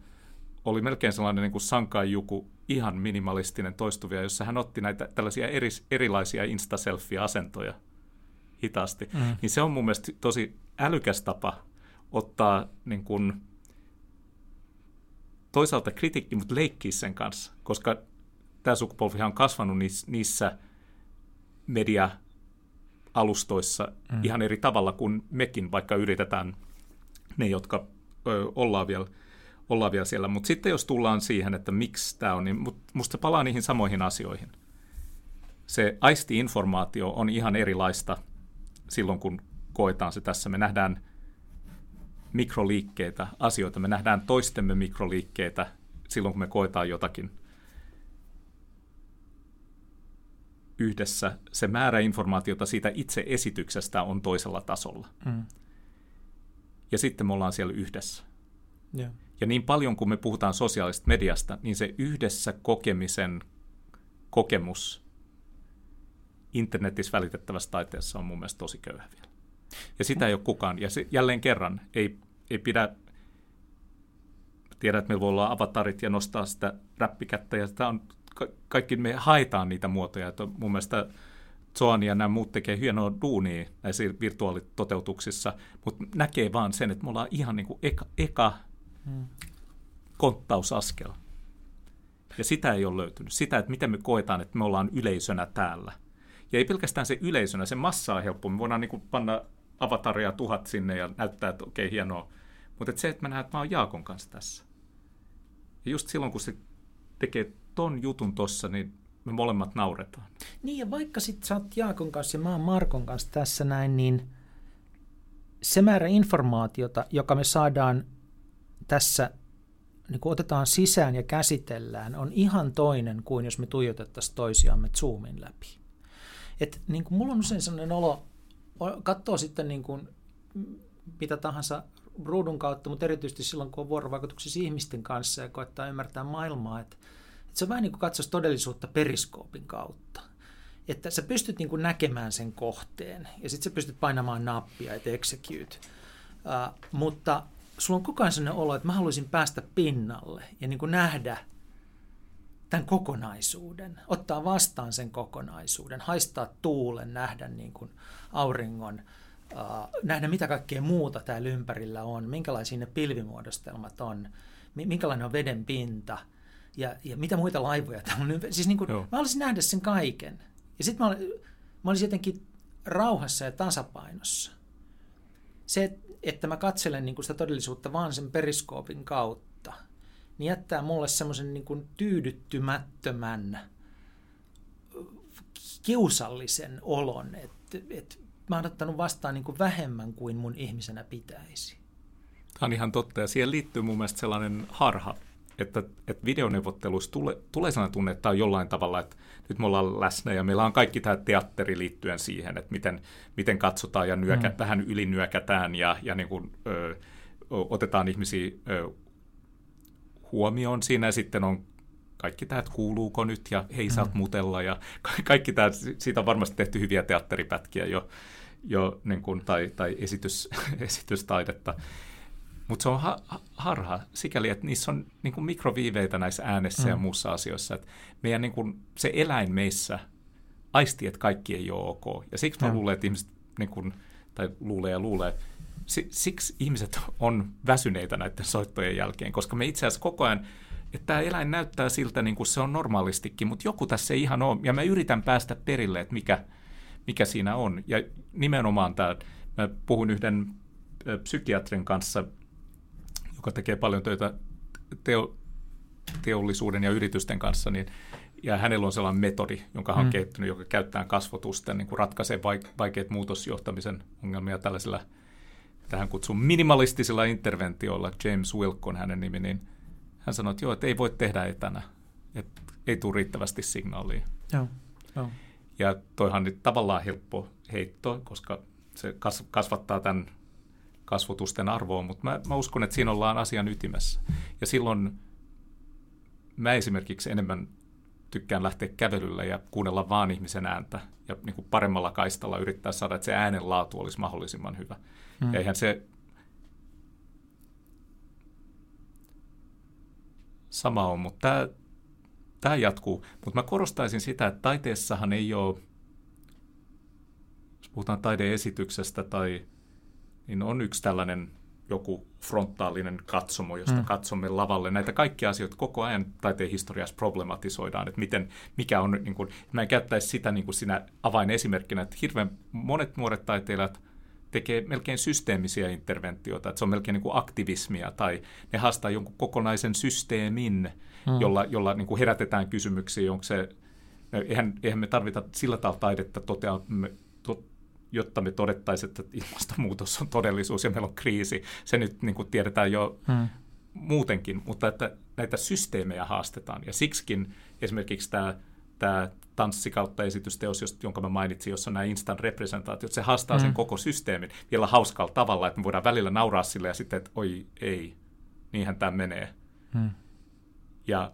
oli melkein sellainen niin kuin Sankai Juku, ihan minimalistinen toistuvia, jossa hän otti näitä tällaisia eri, erilaisia insta-selfie-asentoja hitaasti. Mm. Niin se on mun mielestä tosi älykäs tapa ottaa niin kuin, toisaalta kritiikki, mutta leikkiä sen kanssa, koska tämä sukupolvi on kasvanut niissä media-alustoissa mm. ihan eri tavalla kuin mekin, vaikka yritetään ne, jotka ö, ollaan, vielä, ollaan vielä siellä. Mutta sitten jos tullaan siihen, että miksi tämä on, niin musta se palaa niihin samoihin asioihin. Se aisti-informaatio on ihan erilaista silloin, kun koetaan se tässä. Me nähdään mikroliikkeitä, asioita. Me nähdään toistemme mikroliikkeitä silloin, kun me koetaan jotakin yhdessä. Se määrä informaatiota siitä itse esityksestä on toisella tasolla. Mm. Ja sitten me ollaan siellä yhdessä. Yeah. Ja niin paljon kuin me puhutaan sosiaalisesta mediasta, niin se yhdessä kokemisen kokemus internetissä välitettävässä taiteessa on mun mielestä tosi köyhä vielä. Ja sitä ei ole kukaan. Ja se, jälleen kerran, ei ei pidä tiedä, että meillä voi olla avatarit ja nostaa sitä räppikättä, ja sitä on, kaikki me haetaan niitä muotoja. Että mun mielestä Zoan ja nämä muut tekee hienoa duunia näissä virtuaalitoteutuksissa, mutta näkee vaan sen, että me ollaan ihan niin kuin eka, eka hmm. konttausaskel. Ja sitä ei ole löytynyt. Sitä, että miten me koetaan, että me ollaan yleisönä täällä. Ja ei pelkästään se yleisönä, se massa on helppo. Me voidaan niin kuin panna avataria tuhat sinne ja näyttää, että okei, okay, hienoa. Mutta et se, että mä näen, että mä oon Jaakon kanssa tässä. Ja just silloin, kun se tekee ton jutun tossa, niin me molemmat nauretaan. Niin, ja vaikka sit sä oot Jaakon kanssa ja mä oon Markon kanssa tässä näin, niin se määrä informaatiota, joka me saadaan tässä niin kuin otetaan sisään ja käsitellään, on ihan toinen kuin jos me tuijotettaisiin toisiamme Zoomin läpi. Et, niin mulla on usein sellainen olo, katsoo sitten niin kuin, mitä tahansa ruudun kautta, mutta erityisesti silloin, kun on vuorovaikutuksessa ihmisten kanssa ja koettaa ymmärtää maailmaa, että se on vähän niin kuin katsoisi todellisuutta periskoopin kautta. Että sä pystyt niin kuin näkemään sen kohteen ja sitten sä pystyt painamaan nappia, että execute. Uh, mutta sulla on koko ajan sellainen olo, että mä haluaisin päästä pinnalle ja niin kuin nähdä tämän kokonaisuuden, ottaa vastaan sen kokonaisuuden, haistaa tuulen, nähdä niin kuin auringon, uh, nähdä mitä kaikkea muuta täällä ympärillä on, minkälaisia ne pilvimuodostelmat on, minkälainen on veden pinta ja, ja mitä muita laivoja täällä on. Siis niin kuin, mä haluaisin nähdä sen kaiken. Ja sitten mä, mä olisin jotenkin rauhassa ja tasapainossa. Se, että mä katselen niin kuin sitä todellisuutta vaan sen periskoopin kautta, niin jättää mulle semmoisen niin kuin tyydyttymättömän, kiusallisen olon, että, että mä oon ottanut vastaan niin kuin vähemmän kuin mun ihmisenä pitäisi. Tämä on ihan totta, ja siihen liittyy mun mielestä sellainen harha, että, että videoneuvotteluissa tule, tulee sellainen tunne, että tämä on jollain tavalla, että nyt me ollaan läsnä ja meillä on kaikki tämä teatteri liittyen siihen, että miten, miten katsotaan ja nyökä, mm. vähän ylinyökätään ja, ja niin kuin, ö, otetaan ihmisiä ö, huomioon siinä ja sitten on kaikki tämä, että kuuluuko nyt ja hei saat mm. mutella ja kaikki tämä, siitä on varmasti tehty hyviä teatteripätkiä jo, jo niin kuin, tai, tai esitys, esitystaidetta. Mutta se on ha- harha sikäli, että niissä on niin kuin mikroviiveitä näissä äänessä mm. ja muussa asioissa. Että meidän niin kuin, se eläin meissä aistii, että kaikki ei ole ok. Ja siksi mä mm. luulen, että ihmiset, niin kuin, tai luulee ja luulee, siksi ihmiset on väsyneitä näiden soittojen jälkeen, koska me itse asiassa koko ajan, että tämä eläin näyttää siltä, niin kuin se on normaalistikin, mutta joku tässä ei ihan ole, ja mä yritän päästä perille, että mikä, mikä siinä on. Ja nimenomaan tämä, mä puhun yhden psykiatrin kanssa joka tekee paljon töitä teo, teollisuuden ja yritysten kanssa, niin, ja hänellä on sellainen metodi, jonka hän on mm. kehittänyt, joka käyttää kasvotusta, niin kuin ratkaisee vaikeat muutosjohtamisen ongelmia tällaisilla, tähän kutsun minimalistisilla interventioilla, James Wilk on hänen nimi, niin hän sanoi, että joo, että ei voi tehdä etänä, että ei tule riittävästi signaalia. Joo, joo. Ja toihan nyt tavallaan helppo heitto, koska se kasvattaa tämän kasvotusten arvoa, mutta mä, mä uskon, että siinä ollaan asian ytimessä. Ja silloin mä esimerkiksi enemmän tykkään lähteä kävelylle ja kuunnella vaan ihmisen ääntä ja niin kuin paremmalla kaistalla yrittää saada, että se äänen laatu olisi mahdollisimman hyvä. Mm. Ja eihän se sama on, mutta tämä, tämä jatkuu. Mutta mä korostaisin sitä, että taiteessahan ei ole, jos puhutaan taideesityksestä tai niin on yksi tällainen joku frontaalinen katsomo, josta mm. katsomme lavalle. Näitä kaikkia asioita koko ajan taiteen historiassa problematisoidaan, että miten, mikä on, niin kuin, mä en käyttäisi sitä niin kuin sinä avainesimerkkinä, että hirveän monet nuoret taiteilijat tekee melkein systeemisiä interventioita, että se on melkein niin kuin aktivismia, tai ne haastaa jonkun kokonaisen systeemin, mm. jolla, jolla niin kuin herätetään kysymyksiä, onko se, eihän, eihän me tarvita sillä tavalla taidetta toteamme, jotta me todettaisiin, että ilmastonmuutos on todellisuus ja meillä on kriisi. Se nyt niin kuin tiedetään jo hmm. muutenkin, mutta että näitä systeemejä haastetaan. Ja siksikin esimerkiksi tämä, tämä tanssi kautta esitysteos, jonka mä mainitsin, jossa on nämä instant representaatiot, se haastaa hmm. sen koko systeemin vielä hauskalla tavalla, että me voidaan välillä nauraa sille ja sitten, että oi ei, niinhän tämä menee. Hmm. Ja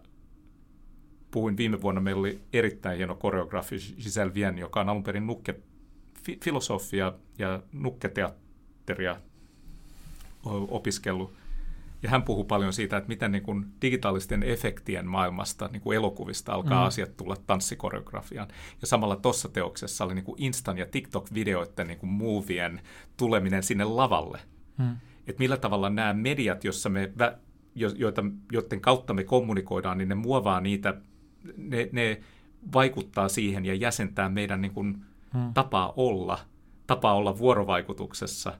puhuin viime vuonna, meillä oli erittäin hieno koreografi Giselle Vien, joka on alun perin nukke fi- filosofia ja nukketeatteria opiskellut. Ja hän puhuu paljon siitä, että miten niin kuin digitaalisten efektien maailmasta, niin kuin elokuvista, alkaa mm. asiat tulla tanssikoreografiaan. Ja samalla tuossa teoksessa oli niin kuin Instan ja TikTok-videoiden niin kuin movien tuleminen sinne lavalle. Mm. Että millä tavalla nämä mediat, jossa me, joita, joiden kautta me kommunikoidaan, niin ne muovaa niitä, ne, ne vaikuttaa siihen ja jäsentää meidän niin kuin hmm. tapaa olla, tapaa olla vuorovaikutuksessa,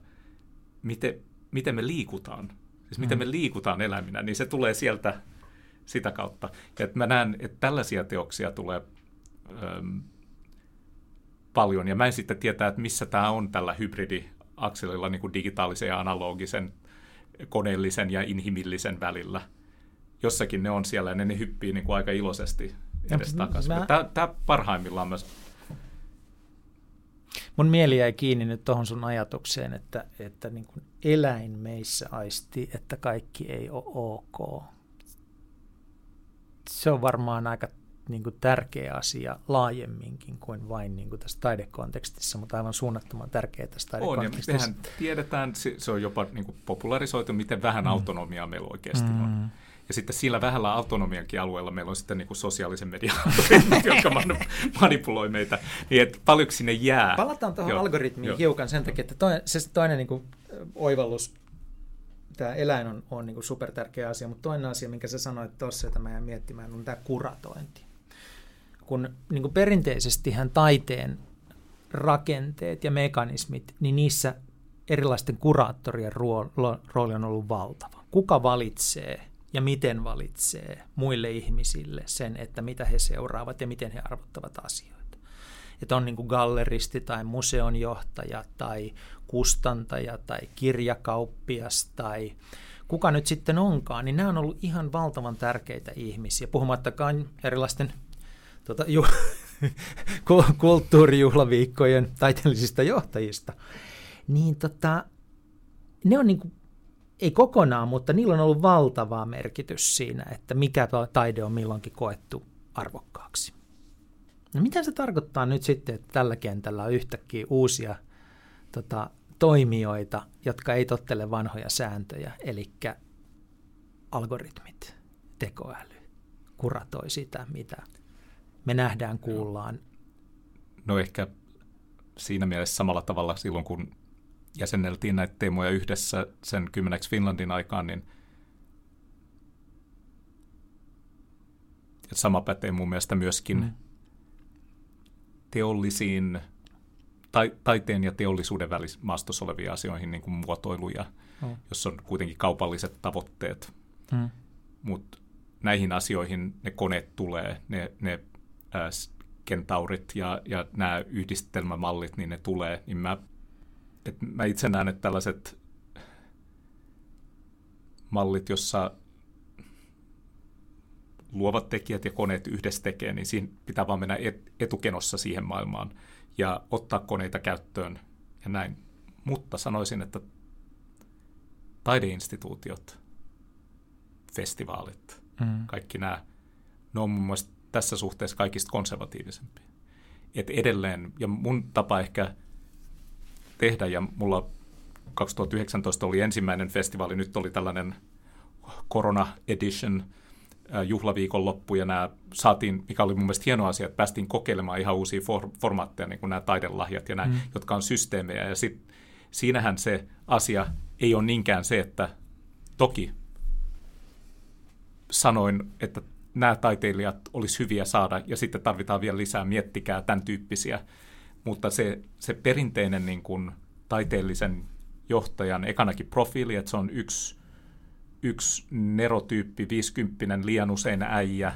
miten, miten me liikutaan, siis miten hmm. me liikutaan eläminä, niin se tulee sieltä sitä kautta. Ja että mä näen, että tällaisia teoksia tulee äm, paljon, ja mä en sitten tietää, että missä tämä on tällä hybridiakselilla niin kuin digitaalisen ja analogisen koneellisen ja inhimillisen välillä. Jossakin ne on siellä ja ne, ne hyppii niin kuin aika iloisesti edes takaisin. Mä... Tämä, tämä parhaimmillaan myös mun mieli jäi kiinni nyt tuohon sun ajatukseen, että, että niin kuin eläin meissä aisti, että kaikki ei ole ok. Se on varmaan aika niin kuin tärkeä asia laajemminkin kuin vain niin kuin tässä taidekontekstissa, mutta aivan suunnattoman tärkeä tässä taidekontekstissa. On, ja mehän tiedetään, se on jopa niin kuin popularisoitu, miten vähän mm. autonomiaa meillä oikeasti mm. on. Ja sitten sillä vähällä autonomiankin alueella meillä on sitten niin kuin sosiaalisen median jotka manipuloi meitä. Niin, että paljonko sinne jää. Palataan tuohon algoritmiin jo. hiukan sen takia, että toinen, se toinen niin kuin oivallus, tämä eläin on, on niin kuin supertärkeä asia, mutta toinen asia, minkä sä sanoit tuossa, jota mä jään miettimään, on tämä kuratointi. Kun niin kuin perinteisestihän taiteen rakenteet ja mekanismit, niin niissä erilaisten kuraattorien rooli on ollut valtava. Kuka valitsee ja miten valitsee muille ihmisille sen, että mitä he seuraavat ja miten he arvottavat asioita. Että on niin kuin galleristi tai museonjohtaja tai kustantaja tai kirjakauppias tai kuka nyt sitten onkaan, niin nämä on ollut ihan valtavan tärkeitä ihmisiä, puhumattakaan erilaisten tota, ju, kulttuurijuhlaviikkojen taiteellisista johtajista. Niin tota, ne on niin kuin ei kokonaan, mutta niillä on ollut valtava merkitys siinä, että mikä taide on milloinkin koettu arvokkaaksi. No mitä se tarkoittaa nyt sitten, että tällä kentällä on yhtäkkiä uusia tota, toimijoita, jotka ei tottele vanhoja sääntöjä, eli algoritmit, tekoäly, kuratoi sitä, mitä me nähdään, kuullaan. No ehkä siinä mielessä samalla tavalla silloin, kun jäsenneltiin näitä teemoja yhdessä sen kymmeneksi Finlandin aikaan, niin ja sama pätee mun mielestä myöskin mm. teollisiin, tai, taiteen ja teollisuuden välissä maastossa oleviin asioihin, niin kuin muotoiluja, mm. jos on kuitenkin kaupalliset tavoitteet. Mm. Mutta näihin asioihin ne koneet tulee, ne, ne äh, kentaurit ja, ja nämä yhdistelmämallit, niin ne tulee, niin mä että mä itse näen, että tällaiset mallit, jossa luovat tekijät ja koneet yhdessä tekee, niin siinä pitää vaan mennä etukenossa siihen maailmaan ja ottaa koneita käyttöön ja näin. Mutta sanoisin, että taideinstituutiot, festivaalit, mm. kaikki nämä, ne on mun mielestä tässä suhteessa kaikista konservatiivisempia. Et edelleen, ja mun tapa ehkä tehdä ja mulla 2019 oli ensimmäinen festivaali, nyt oli tällainen Corona Edition juhlaviikon loppu ja nämä saatiin, mikä oli mun mielestä hieno asia, että päästiin kokeilemaan ihan uusia for, formaatteja, niin kuin nämä taidelahjat ja nämä, mm. jotka on systeemejä. Ja sit, siinähän se asia ei ole niinkään se, että toki sanoin, että nämä taiteilijat olisi hyviä saada ja sitten tarvitaan vielä lisää, miettikää tämän tyyppisiä mutta se, se perinteinen niin kuin taiteellisen johtajan ekanakin profiili, että se on yksi, yksi nerotyyppi, viisikymppinen liian usein äijä,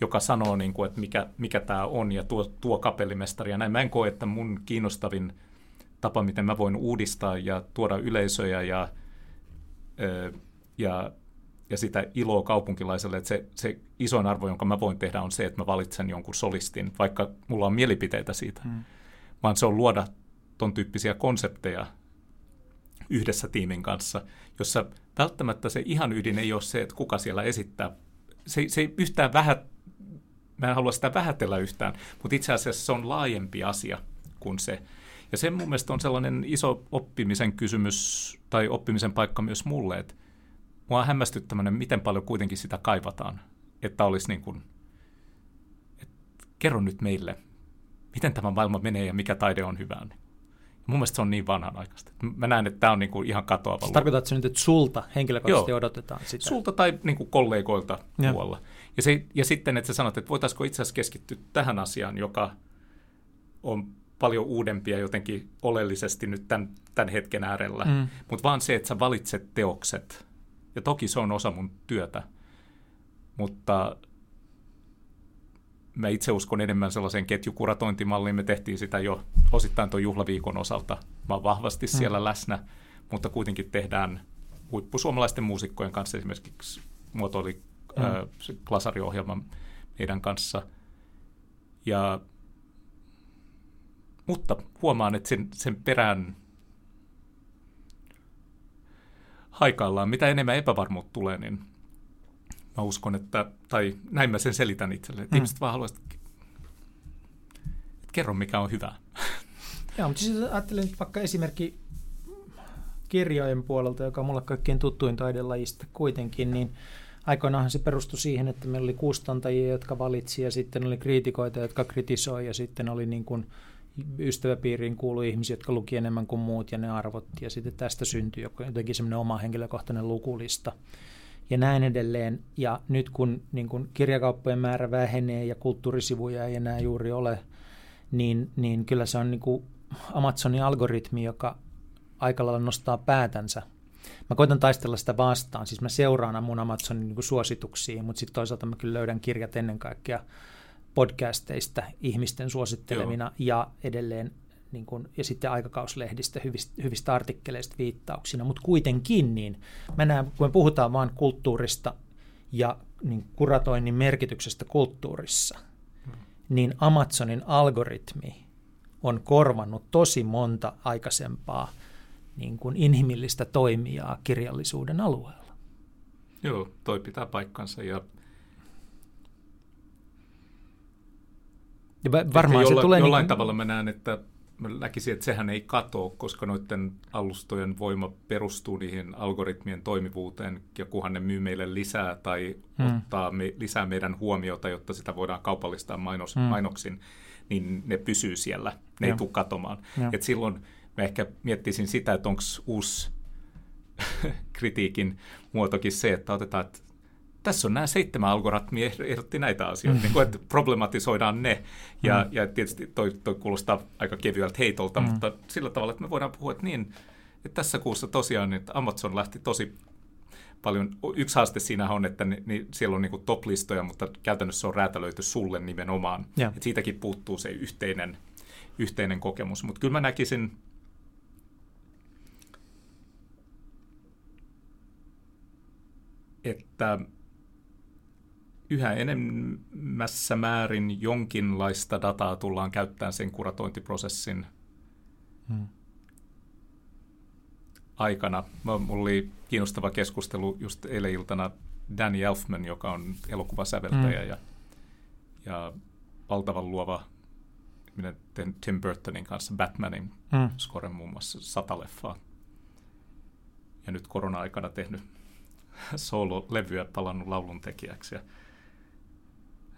joka sanoo, niin kuin, että mikä, mikä tämä on ja tuo, tuo kapellimestari. Ja näin mä en koe, että mun kiinnostavin tapa, miten mä voin uudistaa ja tuoda yleisöjä ja, ja, ja sitä iloa kaupunkilaiselle, että se, se isoin arvo, jonka mä voin tehdä, on se, että mä valitsen jonkun solistin, vaikka mulla on mielipiteitä siitä. Hmm vaan se on luoda ton tyyppisiä konsepteja yhdessä tiimin kanssa, jossa välttämättä se ihan ydin ei ole se, että kuka siellä esittää. Se, se ei yhtään vähä, mä en halua sitä vähätellä yhtään, mutta itse asiassa se on laajempi asia kuin se. Ja se mun mielestä on sellainen iso oppimisen kysymys tai oppimisen paikka myös mulle, että mua on hämmästyttäminen, miten paljon kuitenkin sitä kaivataan, että olisi niin kuin, että kerro nyt meille, miten tämä maailma menee ja mikä taide on hyvää. Niin. Mun mielestä se on niin vanhanaikaista. Mä näen, että tämä on niin kuin ihan katoava. Tarkoitatko nyt, että sulta henkilökohtaisesti Joo. odotetaan sitä? Sulta tai niin kuin kollegoilta ja. muualla. Ja, se, ja sitten, että sä sanot, että voitaisiko itse asiassa keskittyä tähän asiaan, joka on paljon uudempia jotenkin oleellisesti nyt tämän, tämän hetken äärellä. Mm. Mutta vaan se, että sä valitset teokset. Ja toki se on osa mun työtä. Mutta mä itse uskon enemmän sellaiseen ketjukuratointimalliin. Me tehtiin sitä jo osittain tuon juhlaviikon osalta. Mä oon vahvasti mm. siellä läsnä, mutta kuitenkin tehdään huippusuomalaisten muusikkojen kanssa esimerkiksi muotoili mm. klasariohjelman meidän kanssa. Ja, mutta huomaan, että sen, sen perään haikaillaan. Mitä enemmän epävarmuutta tulee, niin mä uskon, että, tai näin mä sen selitän itselle, että mm. ihmiset vaan haluaisivat, että kerro mikä on hyvä. Joo, mutta siis ajattelen vaikka esimerkki kirjojen puolelta, joka on mulle kaikkein tuttuin taidelajista kuitenkin, niin aikoinaanhan se perustui siihen, että meillä oli kustantajia, jotka valitsi ja sitten oli kriitikoita, jotka kritisoi ja sitten oli niin kuin ystäväpiiriin kuulu ihmisiä, jotka luki enemmän kuin muut ja ne arvotti ja sitten tästä syntyi jotenkin semmoinen oma henkilökohtainen lukulista ja näin edelleen. Ja nyt kun niin kun kirjakauppojen määrä vähenee ja kulttuurisivuja ei enää juuri ole, niin, niin kyllä se on niin kuin Amazonin algoritmi, joka aika lailla nostaa päätänsä. Mä koitan taistella sitä vastaan, siis mä seuraan mun Amazonin niin suosituksia, mutta sitten toisaalta mä kyllä löydän kirjat ennen kaikkea podcasteista ihmisten suosittelemina Joo. ja edelleen niin kun, ja sitten aikakauslehdistä hyvistä, hyvistä artikkeleista viittauksina, mutta kuitenkin niin mä näen, kun me puhutaan vain kulttuurista ja niin kuratoinnin merkityksestä kulttuurissa, hmm. niin Amazonin algoritmi on korvannut tosi monta aikaisempaa niin kuin inhimillistä toimijaa kirjallisuuden alueella. Joo, toi pitää paikkansa ja Ja varmaan jolla, se tulee jollain niin, tavalla mä näen, että mä näkisin, että sehän ei katoa, koska noiden alustojen voima perustuu niihin algoritmien toimivuuteen, ja kunhan ne myy meille lisää tai hmm. ottaa me, lisää meidän huomiota, jotta sitä voidaan kaupallistaa mainos, hmm. mainoksin, niin ne pysyy siellä, ne ja. ei tule katomaan. Et silloin mä ehkä miettisin sitä, että onko uusi kritiikin muotokin se, että otetaan, että tässä on nämä seitsemän algoritmia ehdotti näitä asioita, niin kuin, että problematisoidaan ne. Ja, mm. ja tietysti toi, toi kuulostaa aika kevyeltä heitolta, mm. mutta sillä tavalla, että me voidaan puhua, että niin, että tässä kuussa tosiaan, että Amazon lähti tosi paljon, yksi haaste siinä on, että ni, ni, siellä on niin top-listoja, mutta käytännössä se on räätälöity sulle nimenomaan. Yeah. Että siitäkin puuttuu se yhteinen, yhteinen kokemus. Mutta kyllä mä näkisin, että yhä enemmässä määrin jonkinlaista dataa tullaan käyttämään sen kuratointiprosessin hmm. aikana. Mulla oli kiinnostava keskustelu just eilen iltana Danny Elfman, joka on elokuvasäveltäjä hmm. ja, ja valtavan luova minä teen Tim Burtonin kanssa Batmanin hmm. scoren muun muassa sata leffaa. Ja nyt korona-aikana tehnyt solo-levyä palannut lauluntekijäksi. Ja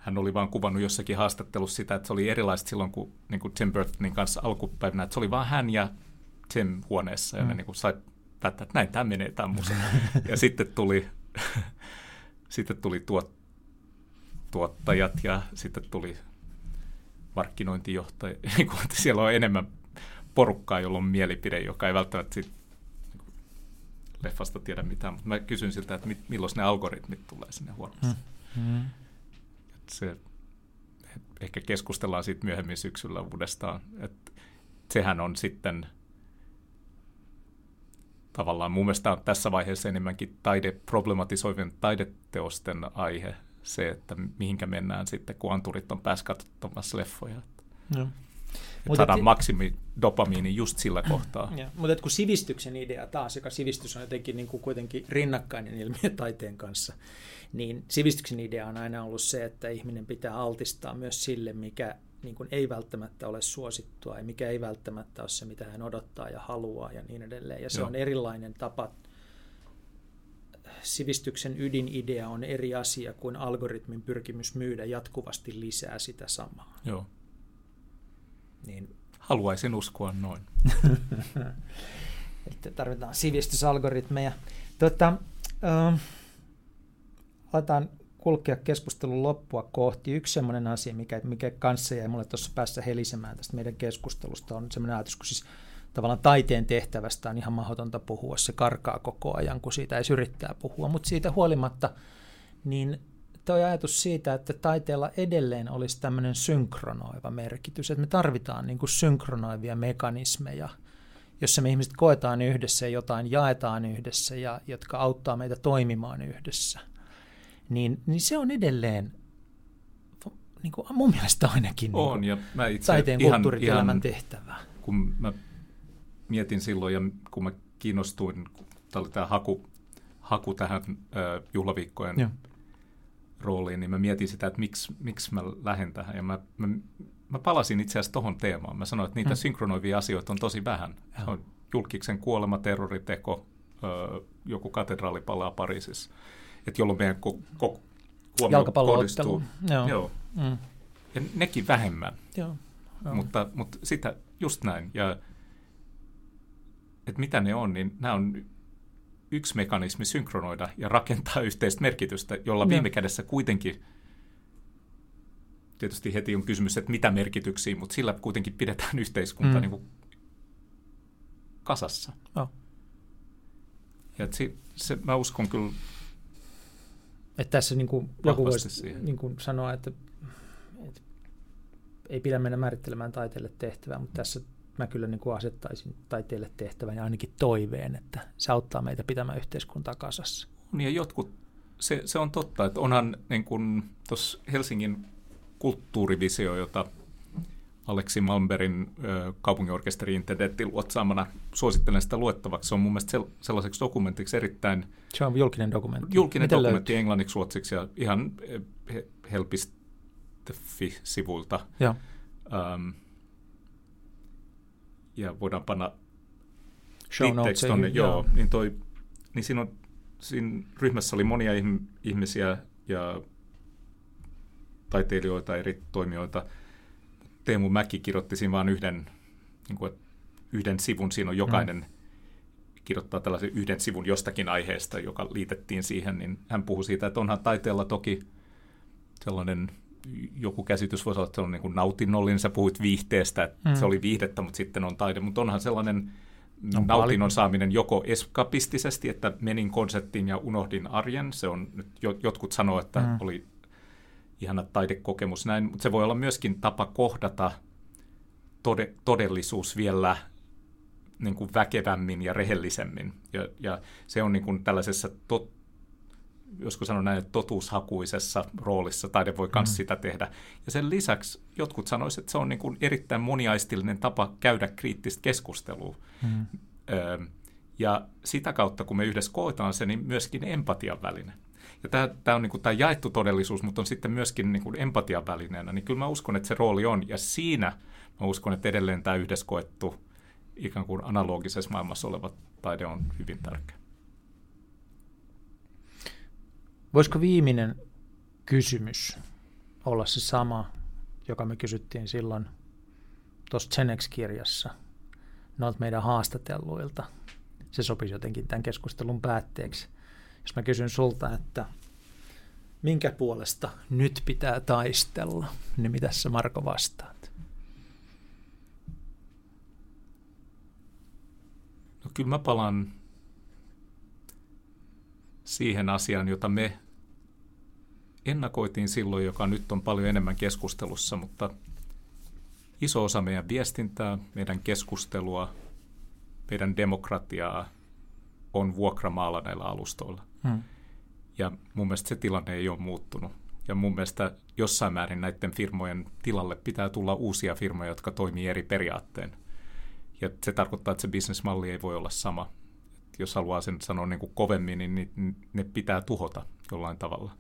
hän oli vaan kuvannut jossakin haastattelussa sitä, että se oli erilaista silloin, kun niin kuin Tim Burtonin kanssa alkupäivänä, että se oli vaan hän ja Tim huoneessa, ja mm. ne niin kuin sai päättää, että näin tämä menee, tämä musa. ja sitten tuli, sitten tuli tuot, tuottajat ja sitten tuli markkinointijohtaja. Niin kuin, että siellä on enemmän porukkaa, jolla on mielipide, joka ei välttämättä sit, niin kuin, leffasta tiedä mitään, mutta mä kysyn siltä, että milloin ne algoritmit tulee sinne huoneeseen. Mm. Mm se, ehkä keskustellaan siitä myöhemmin syksyllä uudestaan, että sehän on sitten tavallaan mun mielestä on tässä vaiheessa enemmänkin taide, problematisoivien taideteosten aihe, se, että mihinkä mennään sitten, kun anturit on päässä katsomassa leffoja. No. Että saadaan et, maksimi dopamiini just sillä kohtaa. Ja, mutta kun sivistyksen idea taas, joka sivistys on jotenkin niin kuin kuitenkin rinnakkainen ilmiö taiteen kanssa, niin sivistyksen idea on aina ollut se, että ihminen pitää altistaa myös sille, mikä niin kuin ei välttämättä ole suosittua ja mikä ei välttämättä ole se, mitä hän odottaa ja haluaa ja niin edelleen. Ja se Joo. on erilainen tapa. Sivistyksen ydinidea on eri asia kuin algoritmin pyrkimys myydä jatkuvasti lisää sitä samaa. Joo. Niin. Haluaisin uskoa noin. Että tarvitaan sivistysalgoritmeja. Tota, äh, aletaan kulkea keskustelun loppua kohti. Yksi sellainen asia, mikä, mikä kanssa jäi mulle tuossa päässä helisemään tästä meidän keskustelusta, on sellainen ajatus, kun siis tavallaan taiteen tehtävästä on ihan mahdotonta puhua. Se karkaa koko ajan, kun siitä ei yrittää puhua. Mutta siitä huolimatta, niin tuo ajatus siitä, että taiteella edelleen olisi tämmöinen synkronoiva merkitys, että me tarvitaan niin kuin synkronoivia mekanismeja, jossa me ihmiset koetaan yhdessä ja jotain jaetaan yhdessä ja jotka auttaa meitä toimimaan yhdessä, niin, niin se on edelleen niin kuin mun mielestä ainakin niin on, ja mä itse taiteen ihan, kulttuurielämän ihan, tehtävä. Kun mä mietin silloin ja kun mä kiinnostuin, tämä oli tämä haku, haku tähän äh, juhlaviikkojen Joo. Rooliin, niin mä mietin sitä, että miksi, miksi mä lähden tähän. Ja mä, mä, mä palasin itse asiassa tohon teemaan. Mä sanoin, että niitä hmm. synkronoivia asioita on tosi vähän. Se on julkiksen kuolema, terroriteko, joku katedraali palaa Pariisissa. Että jolloin meidän ko, ko, huomio kohdistuu. Joo. Joo. Mm. Ja nekin vähemmän. Joo. Joo. Mutta, mutta sitä just näin. Ja että mitä ne on, niin nämä on yksi mekanismi synkronoida ja rakentaa yhteistä merkitystä, jolla no. viime kädessä kuitenkin, tietysti heti on kysymys, että mitä merkityksiä, mutta sillä kuitenkin pidetään yhteiskunta mm. niin kuin kasassa. No. Ja se, se, mä uskon kyllä että tässä niin kuin joku voisi niin kuin sanoa, että, että ei pidä mennä määrittelemään taiteelle tehtävää, mutta tässä mä kyllä niin kuin asettaisin taiteelle tehtävän ja ainakin toiveen, että se auttaa meitä pitämään yhteiskuntaa kasassa. Niin ja jotkut, se, se on totta, että onhan niin kuin tuossa Helsingin kulttuurivisio, jota Aleksi Malmberin kaupunginorkesteri intendentti luotsaamana. Suosittelen sitä luettavaksi. Se on mun mielestä sellaiseksi dokumentiksi erittäin... Se on julkinen dokumentti. Julkinen Miten dokumentti löytyy? englanniksi, ruotsiksi ja ihan helpist.fi-sivuilta. Ja. Um, ja voidaan panna Show notes tonne, joo, joo. Niin, toi, niin siinä, on, siinä ryhmässä oli monia ihmisiä ja taiteilijoita, eri toimijoita. Teemu Mäki kirjoitti siinä vain yhden, niin kuin, yhden sivun. Siinä on jokainen mm. kirjoittaa tällaisen yhden sivun jostakin aiheesta, joka liitettiin siihen. Niin hän puhui siitä, että onhan taiteella toki sellainen joku käsitys voisi olla, että se on niin kuin nautinnollinen. Sä puhuit viihteestä, että mm. se oli viihdettä, mutta sitten on taide. Mutta onhan sellainen on nautinnon paljon. saaminen joko eskapistisesti, että menin konserttiin ja unohdin arjen. Se on nyt, jotkut sanoo, että mm. oli ihana taidekokemus näin, mutta se voi olla myöskin tapa kohdata tode, todellisuus vielä niin kuin väkevämmin ja rehellisemmin. Ja, ja se on niin kuin tällaisessa tot, joskus sanon näin, että totuushakuisessa roolissa taide voi myös mm. sitä tehdä. Ja sen lisäksi jotkut sanoisivat, että se on niin kuin erittäin moniaistillinen tapa käydä kriittistä keskustelua. Mm. Öö, ja sitä kautta, kun me yhdessä koetaan se, niin myöskin empatian väline. Ja tämä, tämä on niin kuin tämä jaettu todellisuus, mutta on sitten myöskin niin kuin empatian välineenä. Niin kyllä mä uskon, että se rooli on. Ja siinä mä uskon, että edelleen tämä yhdessä koettu ikään kuin analogisessa maailmassa oleva taide on hyvin tärkeä. Voisiko viimeinen kysymys olla se sama, joka me kysyttiin silloin tuossa Genex-kirjassa noilta meidän haastatelluilta? Se sopisi jotenkin tämän keskustelun päätteeksi. Jos mä kysyn sulta, että minkä puolesta nyt pitää taistella, niin mitä sä Marko vastaat? No kyllä mä palaan siihen asiaan, jota me ennakoitiin silloin, joka nyt on paljon enemmän keskustelussa, mutta iso osa meidän viestintää, meidän keskustelua, meidän demokratiaa on vuokramaalla näillä alustoilla. Hmm. Ja mun mielestä se tilanne ei ole muuttunut. Ja mun mielestä jossain määrin näiden firmojen tilalle pitää tulla uusia firmoja, jotka toimii eri periaatteen. Ja se tarkoittaa, että se bisnesmalli ei voi olla sama jos haluaa sen sanoa niin kuin kovemmin, niin ne pitää tuhota jollain tavalla.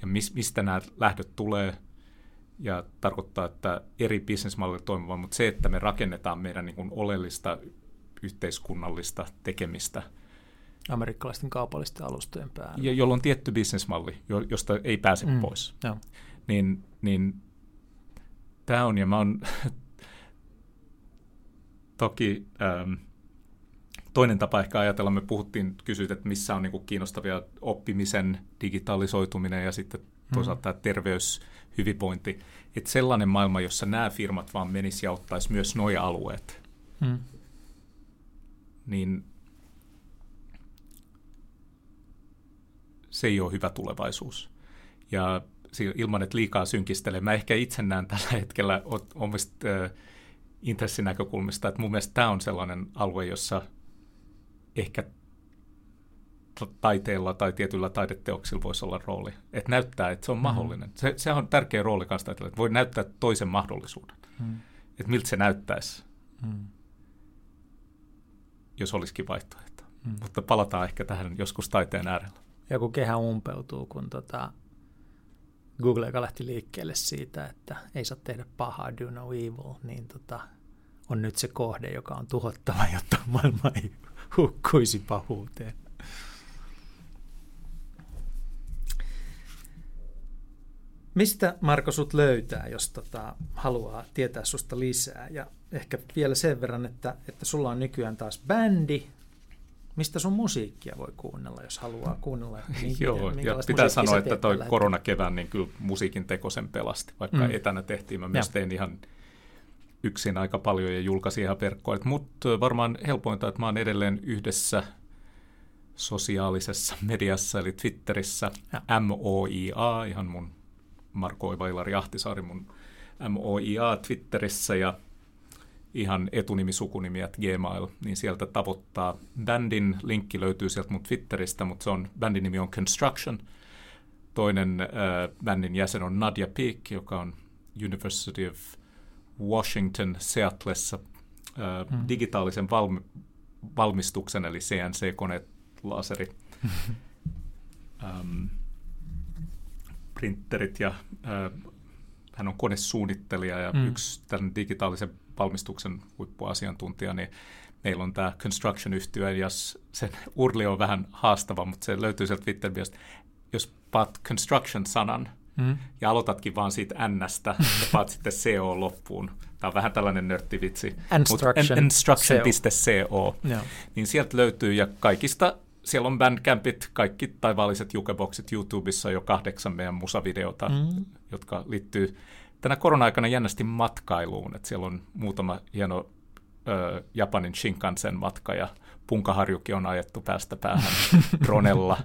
Ja mis, mistä nämä lähdöt tulee, ja tarkoittaa, että eri bisnesmallit toimivat, mutta se, että me rakennetaan meidän niin kuin oleellista yhteiskunnallista tekemistä. Amerikkalaisten kaupallisten alustojen päällä. Ja jolla on tietty bisnesmalli, josta ei pääse mm, pois. Joo. Niin, niin tämä on, ja mä oon toki... Ähm, toinen tapa ehkä ajatella, me puhuttiin, kysyit, että missä on niin kuin kiinnostavia oppimisen digitalisoituminen ja sitten toisaalta mm. tämä terveys, hyvinvointi. Että sellainen maailma, jossa nämä firmat vaan menis ja ottaisi myös nuo alueet, mm. niin se ei ole hyvä tulevaisuus. Ja ilman, että liikaa synkistelee. Mä ehkä itse näen tällä hetkellä omista intressinäkökulmista. Että mun mielestä tämä on sellainen alue, jossa ehkä taiteella tai tietyllä taideteoksilla voisi olla rooli. Että näyttää, että se on mm. mahdollinen. Se, se on tärkeä rooli kanssa taiteella, että voi näyttää toisen mahdollisuuden. Mm. Että miltä se näyttäisi, mm. jos olisikin vaihtoehto. Mm. Mutta palataan ehkä tähän joskus taiteen äärellä. Joku kehä umpeutuu, kun tota Google, joka lähti liikkeelle siitä, että ei saa tehdä pahaa, do no evil, niin tota, on nyt se kohde, joka on tuhottava, jotta maailma ei hukkuisi pahuuteen. Mistä Marko sut löytää, jos tota, haluaa tietää susta lisää? Ja ehkä vielä sen verran, että, että sulla on nykyään taas bändi. Mistä sun musiikkia voi kuunnella, jos haluaa kuunnella? Niin, Joo, ja pitää sanoa, että toi koronakevään, niin kyllä musiikin teko sen pelasti. Vaikka mm. etänä tehtiin, mä myös tein ihan yksin aika paljon ja julkaisin ihan verkkoa. Mutta varmaan helpointa, että mä oon edelleen yhdessä sosiaalisessa mediassa, eli Twitterissä. MOIA, ihan mun Marko Oivailari Ahtisaari mun MOIA Twitterissä ja ihan etunimi, sukunimi Gmail, niin sieltä tavoittaa. Bändin linkki löytyy sieltä mun Twitteristä, mutta se on, bändin nimi on Construction. Toinen äh, bändin jäsen on Nadia Peak, joka on University of Washington Seattleissa hmm. digitaalisen valmi- valmistuksen, eli CNC-koneet, laseri. um, printerit ja äh, hän on konesuunnittelija ja mm. yksi tämän digitaalisen valmistuksen huippuasiantuntija, niin meillä on tämä construction-yhtiö, ja sen urli on vähän haastava, mutta se löytyy sieltä Twitteristä. Jos paat construction-sanan mm. ja aloitatkin vaan siitä N-stä ja paat sitten CO loppuun, tämä on vähän tällainen nörttivitsi, instruction, instruction.co, niin sieltä löytyy ja kaikista siellä on Bandcampit, kaikki taivaalliset jukeboksit YouTubessa jo kahdeksan meidän musavideota, mm. jotka liittyy tänä korona-aikana jännästi matkailuun. että siellä on muutama hieno ö, Japanin Shinkansen matka ja punkaharjukin on ajettu päästä päähän dronella.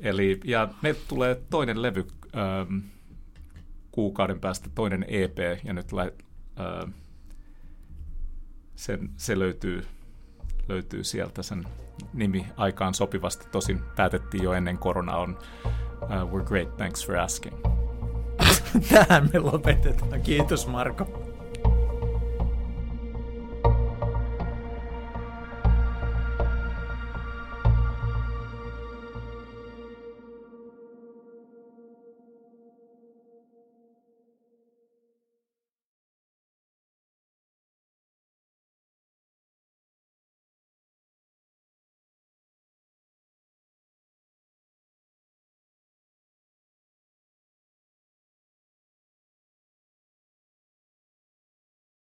Eli, ja meiltä tulee toinen levy ö, kuukauden päästä, toinen EP, ja nyt lä, ö, sen, se löytyy, löytyy sieltä sen nimi aikaan sopivasti. Tosin päätettiin jo ennen koronaa on uh, We're great, thanks for asking. Tähän me lopetetaan. Kiitos Marko.